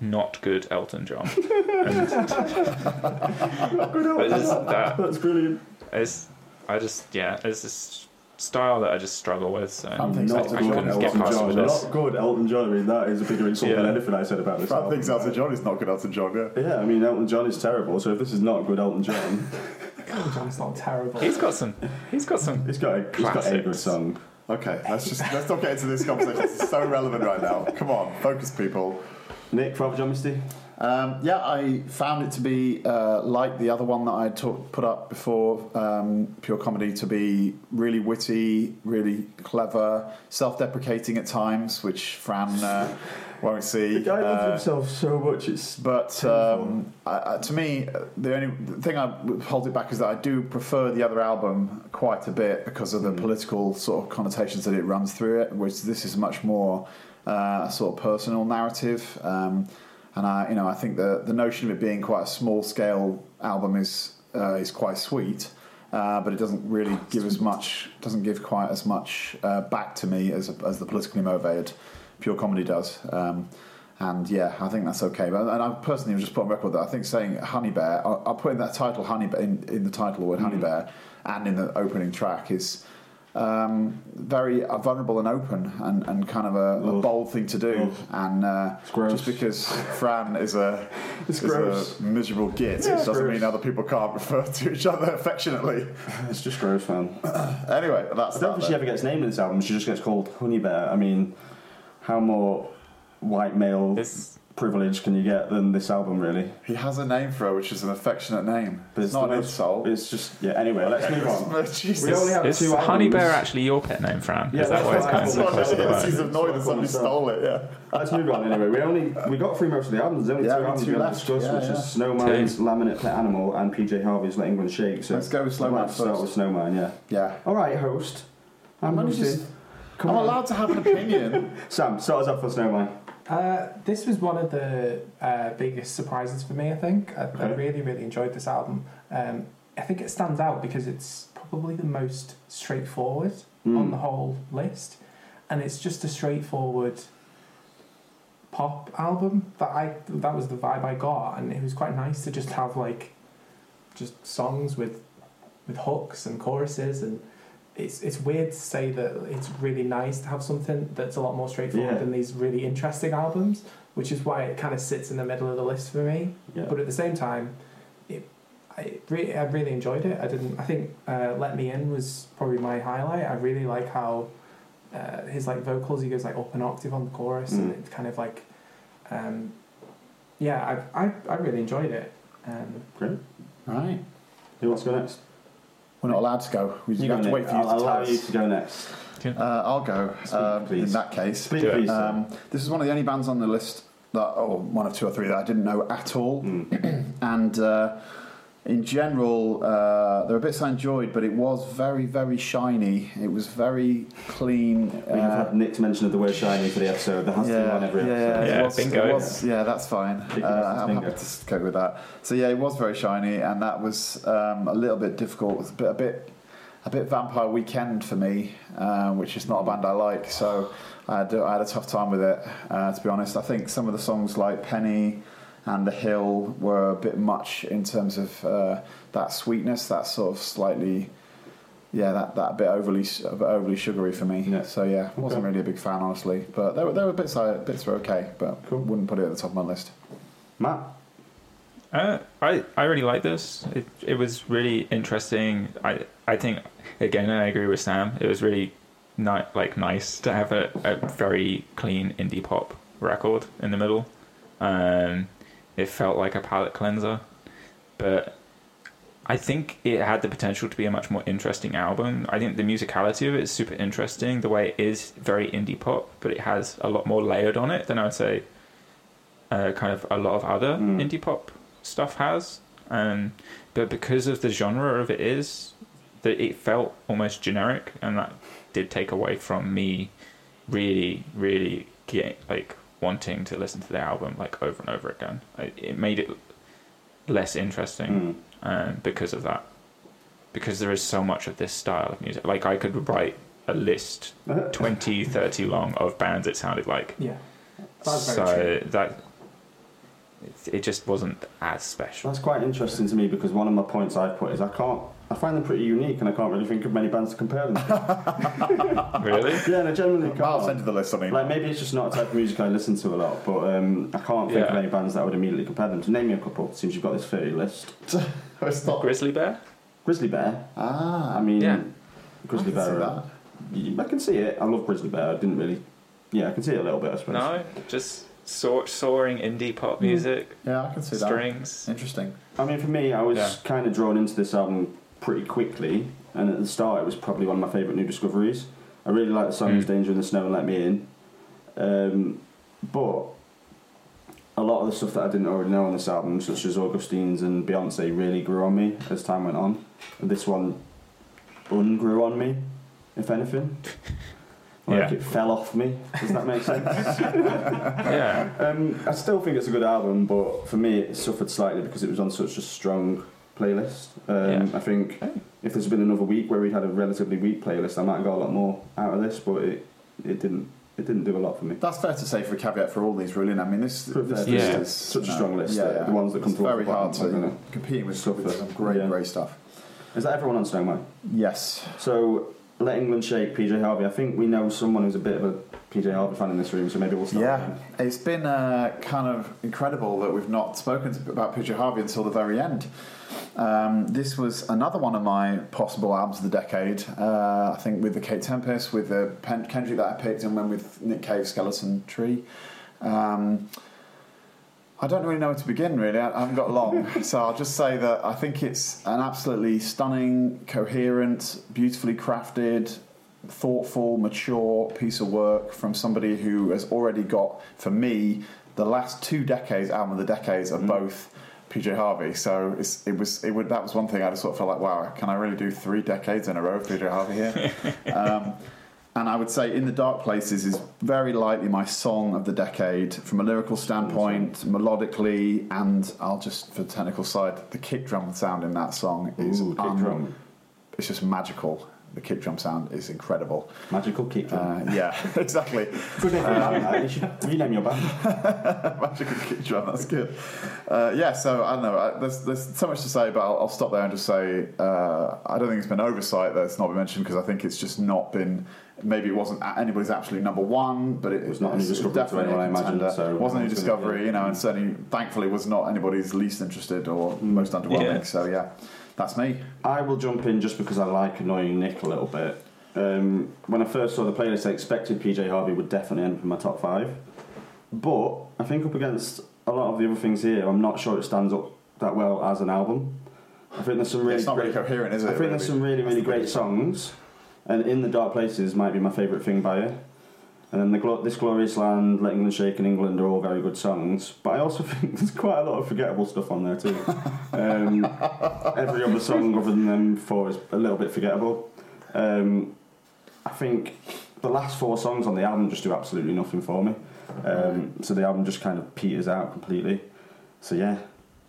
not good Elton John. and but it's just that That's brilliant. it's I just yeah, it's this style that I just struggle with. So I'm thinking Not Elton I good John couldn't is get Elton past John. with this. Not good Elton John. I mean, that is a bigger insult than Yeah. anything I said about this Fran album. thinks Elton John is not good Elton John, yeah. Yeah, I mean, Elton John is terrible. So if this is not good Elton John, Elton John's not terrible. He's got some he's got some he's got a, he's got a good Classics. song. Okay, let's just let's not get into this conversation. It's so relevant right now. Come on, focus, people. Nick, Father John Misty? Um, yeah, I found it to be uh, like the other one that I talk, put up before, um, Pure Comedy, to be really witty, really clever, self-deprecating at times, which Fran uh, won't see. The guy loves Uh, himself so much. It's But um, I, to me, uh, the only the thing I hold it back is that I do prefer the other album quite a bit because of the Mm. political sort of connotations that it runs through it. Whereas this is much more uh, a sort of personal narrative. Um, and I, you know, I think the the notion of it being quite a small scale album is uh, is quite sweet. Uh, but it doesn't really give as much, doesn't give quite as much uh, back to me as, as the politically motivated pure comedy does. Um, and yeah, I think that's okay. But and I personally would just put on record that I think saying Honey Bear, I'll, I'll put in that title Honey Bear in, in the title word Honey Mm. Bear and in the opening track is um, very uh, vulnerable and open and, and kind of a, a bold thing to do. Ugh. And uh, It's gross. just because Fran is a It's is gross. a miserable git, Yeah, it doesn't gross. mean other people can't refer to each other affectionately. It's just gross, man. Anyway, that's I don't that. think she ever gets named in this album. She just gets called Honey Bear. I mean, how more white male this privilege can you get than this album, really? He has a name for her, which is an affectionate name. But it's, not the an insult. It's just yeah. Anyway, let's move on. Jesus. We only have is two Honey albums. Bear actually your pet name, Fran? Yeah, is that why it's that's kind of what so close to He's annoyed that somebody stole it, yeah. Let's move on anyway. We only we got through most of the albums. There's only Yeah, two albums two we haven't left. discussed, Yeah, which yeah. is Snowmine's Laminate Pet Animal and PJ Harvey's Let England Shake. So Let's go with Snowmine might have to start with Snowmine. Yeah. Yeah. All right, host. I'm I'm just- Come I'm on, allowed to have an opinion. Sam. Start us up for Snowmine. Uh, this was one of the uh, biggest surprises for me. I think I, I really, really enjoyed this album. Um, I think it stands out because it's probably the most straightforward Mm. on the whole list, and it's just a straightforward pop album that I that was the vibe I got, and it was quite nice to just have like just songs with with hooks and choruses and. It's, it's weird to say that it's really nice to have something that's a lot more straightforward Yeah. than these really interesting albums, which is why it kind of sits in the middle of the list for me. Yeah. But at the same time, it, I really, I really enjoyed it. I didn't. I think uh, "Let Me In" was probably my highlight. I really like how uh, his like vocals. He goes like up an octave on the chorus, and Mm. it's kind of like, um, yeah, I, I, I really enjoyed it. Um, Great. right. Who wants to go next? We're not allowed to go. We You have go, to wait Nick. for you I'll to allow tell you us. to go next. Uh, I'll go. Speak, um, in please. that case. Speak, Do it. please. Um, this is one of the only bands on the list that, or one of two or three that I didn't know at all. Mm. And uh, in general, uh, there were bits I enjoyed, but it was very, very shiny. It was very clean. We've uh, had Nick's mention of the word shiny for the episode. That has to be on every yeah, episode. it Yeah, was- bingo. was- yeah, that's fine. Uh, I'm bingo. happy to go with that. So yeah, it was very shiny, and that was um, a little bit difficult. It was a bit, a bit, a bit Vampire Weekend for me, uh, which is not a band I like. So I had, I had a tough time with it, uh, to be honest. I think some of the songs like Penny and The Hill were a bit much in terms of uh, that sweetness, that sort of slightly. Yeah, that, that bit overly a bit overly sugary for me. Yeah. So yeah, wasn't Okay. really a big fan honestly. But there were there were bits I bits were okay, but Cool. wouldn't put it at the top of my list. Matt. Uh, I I really like this. It it was really interesting. I I think again I agree with Sam. It was really not like nice to have a, a very clean indie pop record in the middle. Um, it felt like a palate cleanser, but I think it had the potential to be a much more interesting album. I think the musicality of it is super interesting. The way it is very indie pop, but it has a lot more layered on it than I would say. Uh, kind of a lot of other Mm. indie pop stuff has, um, but because of the genre of it is, that it felt almost generic, and that did take away from me really, really get like wanting to listen to the album like over and over again. It made it less interesting Mm. um, because of that. Because there is so much of this style of music. Like I could write a list 20, 30 long of bands it sounded like. Yeah. That's so that it, it just wasn't as special. That's quite interesting to me because one of my points I've put is I can't. I find them pretty unique, and I can't really think of many bands to compare them to. really? yeah, and I generally I'll can't. send you the list. I mean, Like maybe it's just not a type of music I listen to a lot, but um, I can't think of any bands that I would immediately compare them to. Name me a couple, since you've got this 30 list. it's not. Grizzly Bear? Grizzly Bear. Ah, I mean, Yeah. Grizzly I can see Bear. that. uh, can see it. I love Grizzly Bear. I didn't really. Yeah, I can see it a little bit. I suppose. No, just soar, soaring indie pop music, Yeah, I can see that. strings. Interesting. I mean, for me, I was Yeah. kind of drawn into this album pretty quickly, and at the start, it was probably one of my favourite new discoveries. I really like the songs Mm. "Danger in the Snow" and "Let Me In," um, but a lot of the stuff that I didn't already know on this album, such as Augustines and Beyonce, really grew on me as time went on. And this one ungrew on me, if anything. Like Yeah. it fell off me. Does that make sense? Yeah. Um, I still think it's a good album, but for me, it suffered slightly because it was on such a strong playlist. Um, Yeah. I think Okay. if there's been another week where we had a relatively weak playlist, I might have got a lot more out of this, but it it didn't it didn't do a lot for me. That's fair to say for a caveat for all these, really. I mean, this, this for- list is Such a strong list, Yeah, yeah. the ones that come it's very hard to gonna compete with, suffer. with some great, Yeah. great stuff. Is that everyone on Stoneway? Yes. So let England shake, PJ Harvey. I think we know someone who's a bit of a PJ Harvey fan in this room, so maybe we'll start. Yeah, with it's been uh, kind of incredible that we've not spoken about PJ Harvey until the very end. Um, this was another one of my possible albums of the decade. Uh, I think with the Kate Tempest, with the Pen- Kendrick that I picked, and then with Nick Cave, Skeleton Tree. Um, I don't really know where to begin, really. I haven't got long. so I'll just say that I think it's an absolutely stunning, coherent, beautifully crafted, thoughtful, mature piece of work from somebody who has already got, for me, the last two decades, album of the decades, of Mhm. both PJ Harvey. So it's, it was it would, that was one thing I just sort of felt like, wow, can I really do three decades in a row of PJ Harvey here? um, and I would say In the Dark Places is very likely my song of the decade from a lyrical standpoint, melodically, and I'll just, for the technical side, the kick drum sound in that song is Ooh, kick drum. It's just magical. The kick drum sound is incredible. Magical kick drum. Uh, yeah, exactly. Good name for a band, that. You should rename your band. Magical kick drum, that's good. Uh, yeah, so I don't know. I, there's, there's so much to say, but I'll, I'll stop there and just say uh, I don't think it's been oversight that it's not been mentioned because I think it's just not been. Maybe it wasn't anybody's absolutely number one, but it, It was not any it's discovery to definitely anyone, I a imagine, contender. so it wasn't any it's gonna- discovery, you know, and certainly, thankfully, was not anybody's least interested or most underwhelming. Yeah. So yeah, that's me. I will jump in just because I like annoying Nick a little bit. Um, when I first saw the playlist, I expected PJ Harvey would definitely end up in my top five. But I think up against a lot of the other things here, I'm not sure it stands up that well as an album. I think there's some really it's not really coherent, is it? I think there's some really, really great songs, and In the Dark Places might be my favourite thing by it. And then the Glo- This Glorious Land, Let England Shake, and England are all very good songs. But I also think there's quite a lot of forgettable stuff on there too. Um, every other song other than them four is a little bit forgettable. Um, I think the last four songs on the album just do absolutely nothing for me. Um, so the album just kind of peters out completely. So yeah,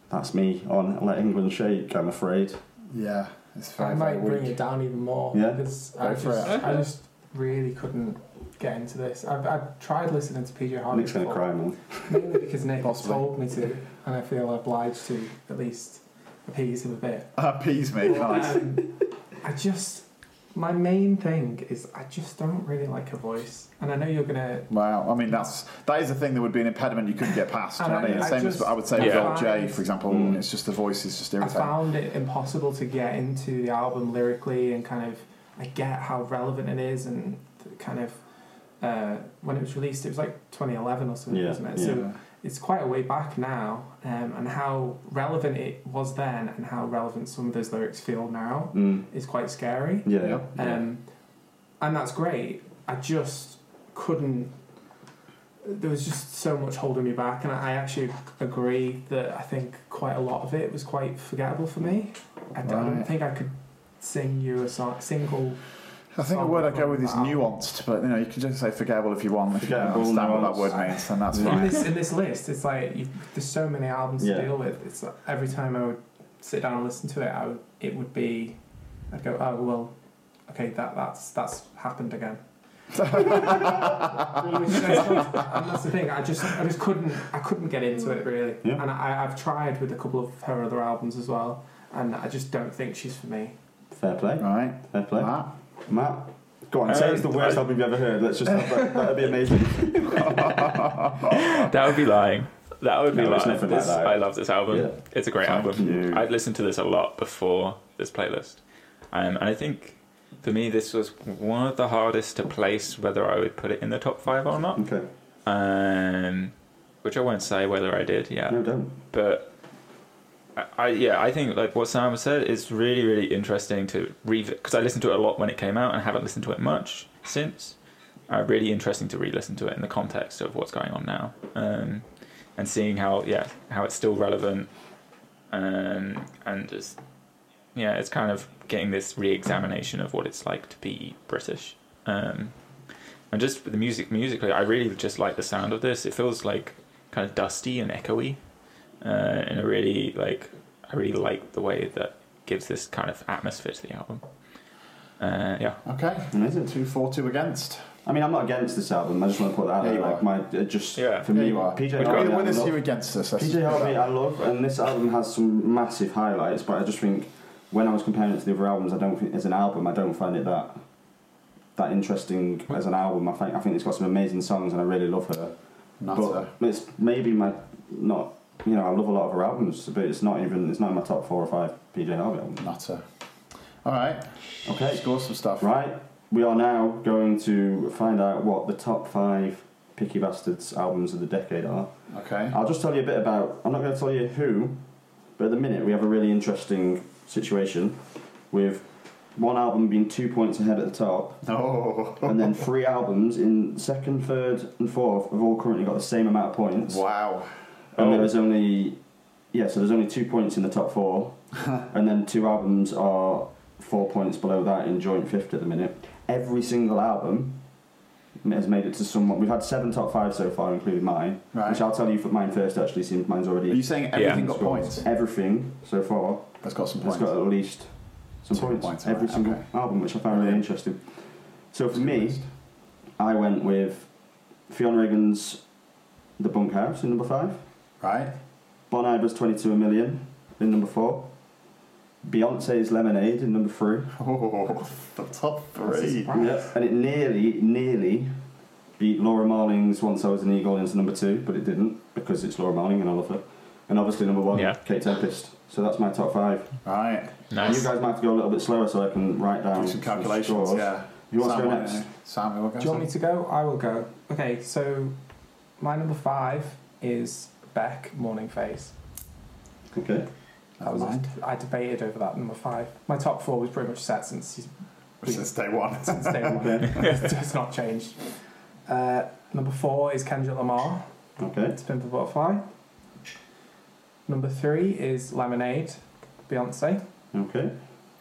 that's me on Let England Shake. I'm afraid. Yeah, it's very, I might bring weak. it down even more Yeah? because Go I for just, it. I just really couldn't get into this. I've, I've tried listening to PJ Harvey Nick's gonna cry, man. mainly because Nick told me to, and I feel obliged to at least appease him a bit. Appease me, nice. Um, I just My main thing is I just don't really like her voice, and I know you're gonna. Wow, I mean that's that is a thing that would be an impediment you couldn't get past. do you know what I mean? I- I Same just- as I would say Yeah. with Alt J, for example. Mm. It's just the voice is just irritating. I found it impossible to get into the album lyrically, and kind of I get how relevant it is, and kind of uh, when it was released, it was like 2011 or something, Yeah, wasn't it? yeah. So it's quite a way back now, um, and how relevant it was then, and how relevant some of those lyrics feel now Mm. is quite scary. Yeah, Yeah. yeah. Um, and that's great. I just couldn't. There was just so much holding me back, and I actually agree that I think quite a lot of it was quite forgettable for me. I don't Right. think I could sing you a song, single. I think the word I go with is nuanced, but you know you can just say forgettable if you want. If you don't Forgettable, understand what that word means, then that's Yeah. In fine. this in this list, it's like you, there's so many albums Yeah. to deal with. It's like every time I would sit down and listen to it, I would, it would be, I'd go, oh well, okay, that that's that's happened again. and that's the thing. I just I just couldn't I couldn't get into it really. Yeah. And I, I've tried with a couple of her other albums as well, and I just don't think she's for me. Fair play. Right, Fair play. Matt. Matt, go on. Say it's the Um, worst I- album you've ever heard. Let's just have that. That'd be amazing. That would be lying. That would be No, lying. like This-. I love this album. Yeah. It's a great Thank album. you. I've listened to this a lot before this playlist, um, and I think for me this was one of the hardest to place whether I would put it in the top five or not. Okay. Um, which I won't say whether I did. Yeah, No, don't. but I, yeah I think like what Sam said is really really interesting to revisit because I listened to it a lot when it came out and haven't listened to it much since. Uh, really interesting to re-listen to it in the context of what's going on now, um, and seeing how yeah how it's still relevant, um, and just yeah it's kind of getting this re-examination of what it's like to be British, um, and just the music musically I really just like the sound of this. It feels like kind of dusty and echoey, uh, and I really like I really like the way that gives this kind of atmosphere to the album. Uh, yeah, Okay, Amazing. two for two against. I mean, I'm not against this album. I just want to put that out Yeah, there. Like my uh, just Yeah. for There me, you are. PJ We've got Harvey. With I us, love. you against us. PJ Harvey. I love, and this album has some massive highlights. But I just think when I was comparing it to the other albums, I don't think as an album, I don't find it that that interesting as an album. I think I think it's got some amazing songs, and I really love her. Nutter. But it's maybe my not. You know, I love a lot of her albums, but it's not even. It's not in my top four or five PJ Harvey albums. Nutter. All right, Okay. score some stuff. Right, we are now going to find out what the top five Picky Bastards albums of the decade are. Okay. I'll just tell you a bit about. I'm not going to tell you who, but at the minute we have a really interesting situation with one album being two points ahead at the top, Oh. and then three albums in second, third, and fourth have all currently got the same amount of points. Wow. And Oh. there is only, yeah, so there's only two points in the top four, and then two albums are four points below that in joint fifth at the minute. Every single album has made it to someone. We've had seven top five so far, including mine, Right. which I'll tell you for mine first. Actually, since mine's Are already you saying everything Yeah. got points? everything so far That's got some points. Has got at least some Some points. points, Every right, single okay. album, which I found really interesting. So for Good me, list. I went with Fionn Regan's "The Bunkhouse" in number five. Right. Bon Iver's 22 a million in number four. Beyonce's Lemonade in number three. Oh, the top three. surprise. Yeah. And it nearly, nearly beat Laura Marling's Once I Was an Eagle into number two, but it didn't because it's Laura Marling and I love her. And obviously number one, Yeah. Kate Tempest. So that's my top five. Right. And you guys might have to go a little bit slower so I can write down Do some calculations. scores. Yeah. Who wants Sam, to go next? don't Sam, you want to Do you want me to go? I will go. Okay, so my number five is Beck Morning Phase. Okay. That was Mind. I debated over that number five. My top four was pretty much set since he's Since day one. since day one. it's just not changed. Uh, number four is Kendrick Lamar. Okay. It's Pimp a Butterfly. Number three is Lemonade, Beyonce. Okay.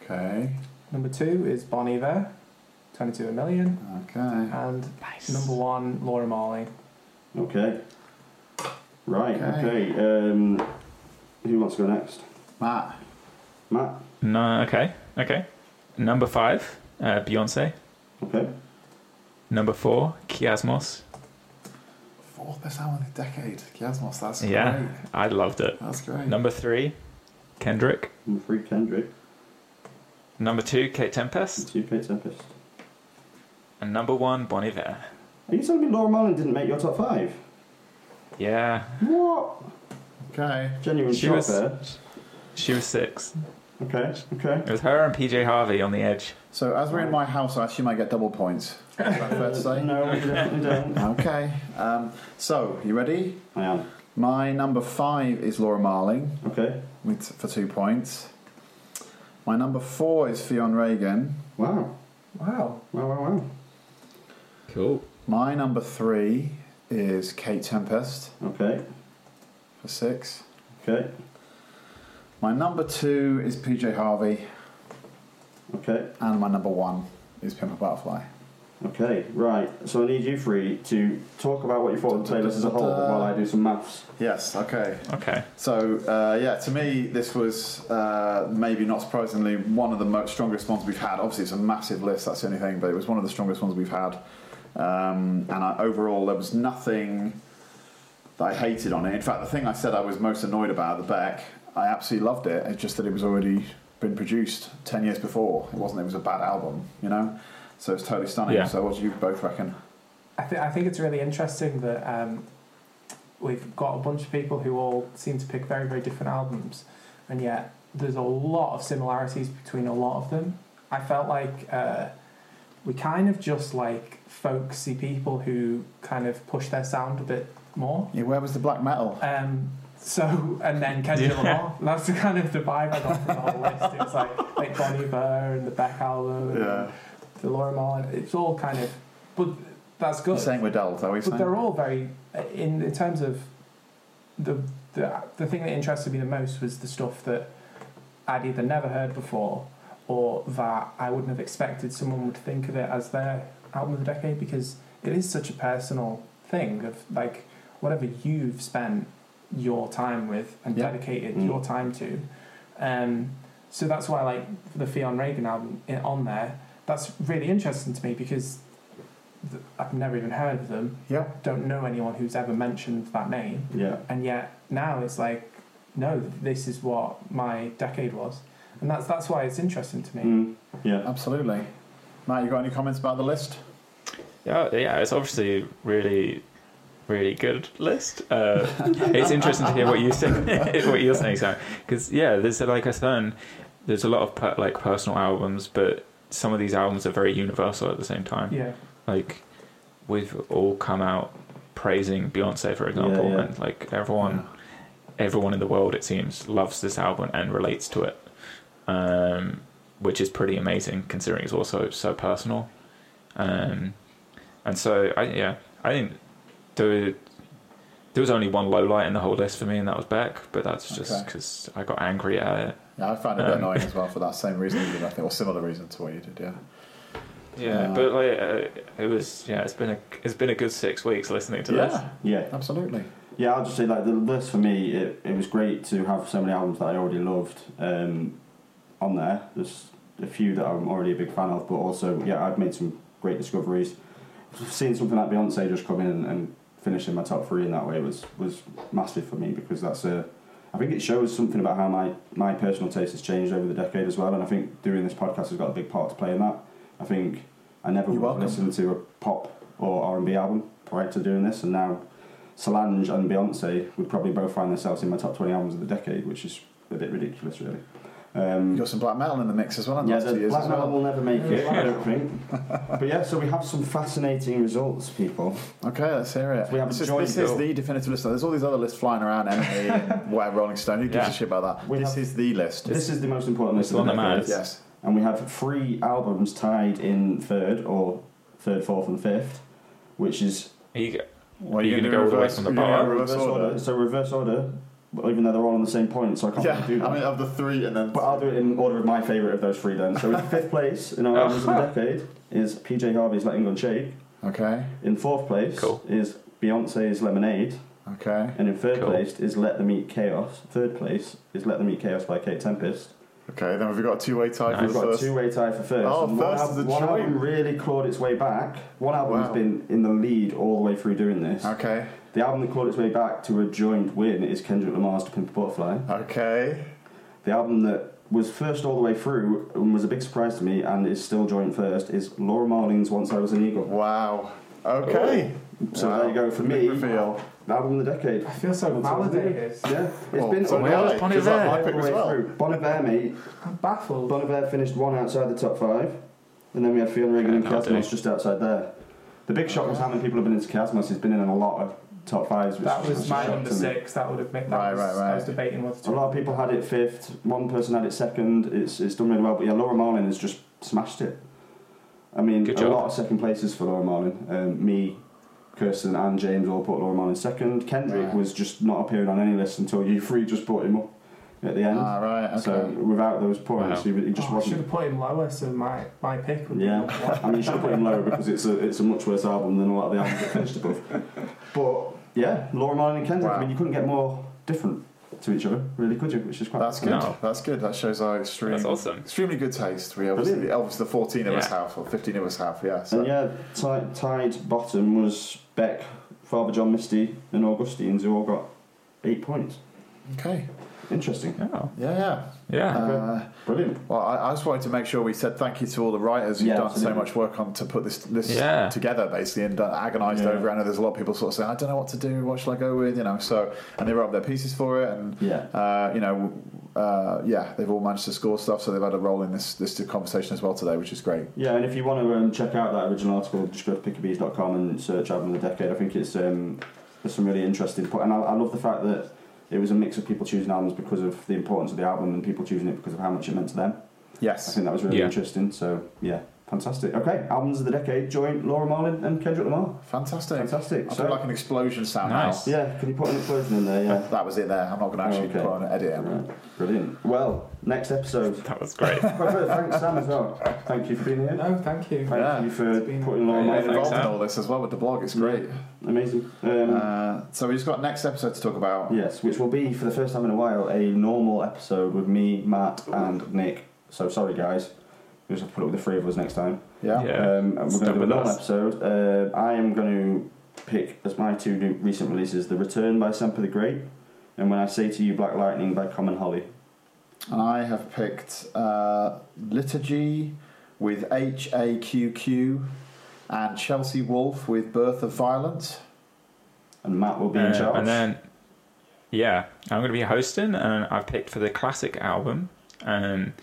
Okay. Number two is Bon Iver, 22 a million. Okay. And Nice. number one, Laura Marling. Okay. Right, Okay. okay. Um, who wants to go next? Matt. Matt? No, okay, okay. Number five, uh, Beyonce. Okay. Number four, Kiasmos. Fourth best album in the decade. Kiasmos. That's Yeah. great. I loved it. That's great. Number three, Kendrick. Number three, Kendrick. Number two, Kate Tempest. Number Two Kate Tempest. And number one, Bon Iver. Are you telling me Laura Marling didn't make your top five? Yeah. What? Okay. Genuine She shock was- there. She was six. Okay, okay. It was her and PJ Harvey on the edge. So as we're in my house, I assume I get double points. Is that fair to say? No, we definitely don't. Okay. Um, so, you ready? I am. My number five is Laura Marling Okay. with, for two points. My number four is Fionn Regan. Wow. Wow. Wow, wow, wow. Cool. My number three is Kate Tempest Okay, for six. okay, My number two is PJ Harvey. okay, And my number one is Pimp a Butterfly. okay. Right, so I need you three to talk about what you thought of the playlist as a whole while I do some maths. Yes, okay. Okay. So, uh, yeah, to me, this was uh, maybe not surprisingly one of the most strongest ones we've had. Obviously, it's a massive list, that's the only thing, but it was one of the strongest ones we've had. Um, and I, overall, there was nothing that I hated on it. In fact, the thing I said I was most annoyed about at the back, I absolutely loved it. It's just that it was already been produced 10 years before. It wasn't, it was a bad album, you know? So it's totally stunning. Yeah. So, what do you both reckon? I, th- I think it's really interesting that um, we've got a bunch of people who all seem to pick very, very different albums, and yet there's a lot of similarities between a lot of them. I felt like uh, we kind of just like folksy people who kind of push their sound a bit more. Yeah, where was the black metal? Um, so and then Kendrick Yeah. Lamar. That's the kind of the vibe I got from the whole list. It was like like Bon Iver and the Beck album, and Yeah. the Laura Marling. It's all kind of, but that's good. You're saying we're dull, is that But saying? they're all very in in terms of the the the thing that interested me the most was the stuff that I'd either never heard before or that I wouldn't have expected someone would think of it as their album of the decade because it is such a personal thing of like whatever you've spent your time with and Yeah. dedicated Mm. your time to. Um, so that's why like the Fionn Regan album i- on there. That's really interesting to me because th- I've never even heard of them. Yeah. Don't know anyone who's ever mentioned that name, Yeah. and yet now it's like, no, this is what my decade was, and that's that's why it's interesting to me. Mm, yeah. Absolutely. Matt, you got any comments about the list? Yeah, yeah, it's obviously really, really good list. Uh, it's interesting to hear what you say, what you're saying, Sam. Because yeah, there's like a certain, there's a lot of per, like personal albums, but some of these albums are very universal at the same time. Yeah, Like we've all come out praising Beyonce, for example, Yeah, yeah. and like everyone, everyone in the world, it seems, loves this album and relates to it, um, which is pretty amazing considering it's also so personal. Um, and so, I yeah, I think there, there was only one low light in the whole list for me, and that was Beck. But that's just Okay. because I got angry at it. Yeah, I found it Um, annoying as well for that same reason you did, I think, or similar reason to what you did, yeah. Yeah, Uh, but like uh, it was, yeah, it's been a it's been a good six weeks listening to this. Yeah, Yeah. absolutely. Yeah, I'll just say like the list for me, it, it was great to have so many albums that I already loved um, on there. There's a few that I'm already a big fan of, but also yeah, I've made some great discoveries. Seeing something like Beyonce just come in and, and finish in my top three in that way was was massive for me because that's a. I think it shows something about how my, my personal taste has changed over the decade as well, and I think doing this podcast has got a big part to play in that. I think I never You're would welcome. listen to a pop or R and B album prior to doing this, and now Solange and Beyonce would probably both find themselves in my top 20 albums of the decade, which is a bit ridiculous, really. Um, You got some black metal in the mix as well in the yeah, the black metal well. will never make it, I don't think. But yeah, so we have some fascinating results, people. Okay, let's hear it. We have this, a is, this is the definitive list. There's all these other lists flying around, NME and whatever, Rolling Stone. Who gives Yeah. a shit about that? We this have- is the list. This is the most important list It's the the one that matters. yes. And we have three albums tied in third, or third, fourth, and fifth, which is Are you, Well, You're gonna gonna go all the way reverse- from the you're gonna bottom? go reverse order. So reverse order, but even though they're all on the same point, so I can't Yeah, really do that. I mean, of the three, and then. But I'll do it in order of my favourite of those three then. So in fifth place in our Oh. albums of the decade is PJ Harvey's Let England Shake. Okay, In fourth place Cool. is Beyonce's Lemonade. okay, And in third Cool. place is Let Them Eat Chaos. Third place is Let Them Eat Chaos by Kate Tempest. Okay. Then we've got a two-way tie Nice. for We've got first. a two-way tie for first. Oh, And one first al- is a One joint. album really clawed its way back. One album's Wow. been in the lead all the way through doing this. Okay, The album that clawed its way back to a joint win is Kendrick Lamar's To Pimp a Butterfly. okay. The album that was first all the way through and was a big surprise to me, and is still joint first, is Laura Marling's "Once I Was an Eagle." Wow. Okay. So Wow. there you go for Big me. reveal. Album of the decade. I feel so Once I Was an Eagle. validated. Yeah, it's Well, been so all may the I, way 'cause that's my pick as well. through. Bon Iver, mate. I'm baffled. Bon Iver finished one outside the top five, and then we had Fionn Regan and Yeah, that'll Kiasmos do. just outside there. The big shock was how many people have been into Kiasmos. He's been in a lot of top fives. Which that was a my shock number to me. six. That would have made. That Right, was, right, I right. was debating whether A to. lot of people had it fifth. One person had it second. It's it's done really well. But yeah, Laura Marling has just smashed it. I mean, Good a job. lot of second places for Laura Marling. Um, me, Kirsten, and James all put Laura in second. Kendrick Right. was just not appearing on any list until you three just put him up at the end. Ah, right. Okay. So without those points, Wow. he, he just Oh, I should have put him lower, so my my pick would be Yeah. I mean, you should have put him lower because it's a it's a much worse album than a lot of the albums that finished above. But yeah, Laura Marling and Kendrick. Wow. I mean, you couldn't get more different to each other, really, could you? Which is quite That's good. No. That's good. That shows our extreme, That's awesome. extremely good taste. We obviously, Brilliant. obviously the 14 of us have, or 15 of us have, yeah. So. And yeah, tied, tied bottom was Beck, Father John Misty, and Augustines, who all got eight points. Okay. Interesting. Oh, Yeah, yeah. yeah. Uh, Brilliant. well, I, I just wanted to make sure we said thank you to all the writers who've Yeah, done absolutely. so much work on to put this this Yeah. together, basically, and done, agonised Yeah. over it. I know there's a lot of people sort of saying, I don't know what to do, what shall I go with, you know. So, and they wrote up their pieces for it, and Yeah. uh, you know, uh, yeah, they've all managed to score stuff, so they've had a role in this this conversation as well today, which is great. Yeah, and if you want to um, check out that original article, just go to pickabees.com and search Album of the Decade. I think it's um, there's some really interesting point, and I, I love the fact that it was a mix of people choosing albums because of the importance of the album and people choosing it because of how much it meant to them. Yes, I think that was really Yeah. interesting. So yeah, fantastic. Okay, albums of the decade join Laura Marling and Kendrick Lamar. Fantastic. Fantastic. I So- feel like an explosion sound Nice. now. Yeah, can you put an explosion in there? Yeah. That was it there. I'm not going to actually Okay. put on an edit. am I? Right, Brilliant. Well, next episode. That was great. Thanks, Sam, as well. Thank you for being here. No, thank you. Thank Yeah. you for It's been- putting Laura Yeah, Marling thanks, involved in all this as well with the blog. It's great. Amazing. Um, Uh, so we just got next episode to talk about. yes, which will be for the first time in a while a normal episode with me, Matt, and Nick. So sorry, guys. We just have to put it with the three of us next time. Yeah. Yeah. Um, and we're going to do a with normal us. episode. Uh, I am going to pick as my two new recent releases: "The Return" by Sampa the Great, and "When I Say to You, Black Lightning" by Common Holly. And I have picked uh, Liturgy with H A Q Q and Chelsea Wolfe with Birth of Violence. And Matt will be in Uh, charge. and then, yeah, I'm going to be hosting, and I've picked for the classic album, um,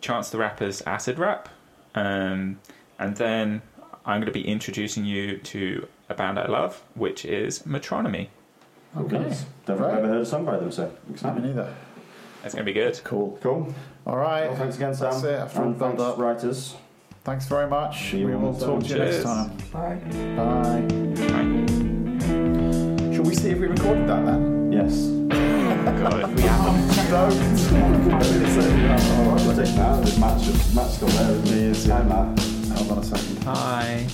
Chance the Rapper's Acid Rap, um, and then I'm going to be introducing you to a band I love, which is Metronomy. Okay. Never Right. ever heard a song by them, so Not me exciting. neither. It's going to be good. Cool. Cool. All right. Well, thanks again, Sam. That's it. After all and build thanks, up. writers. Thanks very much. We will talk to you next time. Bye. Bye. Bye. Shall we see if we recorded that then? Yes. God, if we haven't. He is, Hi. Matt. Hold on a second. Bye.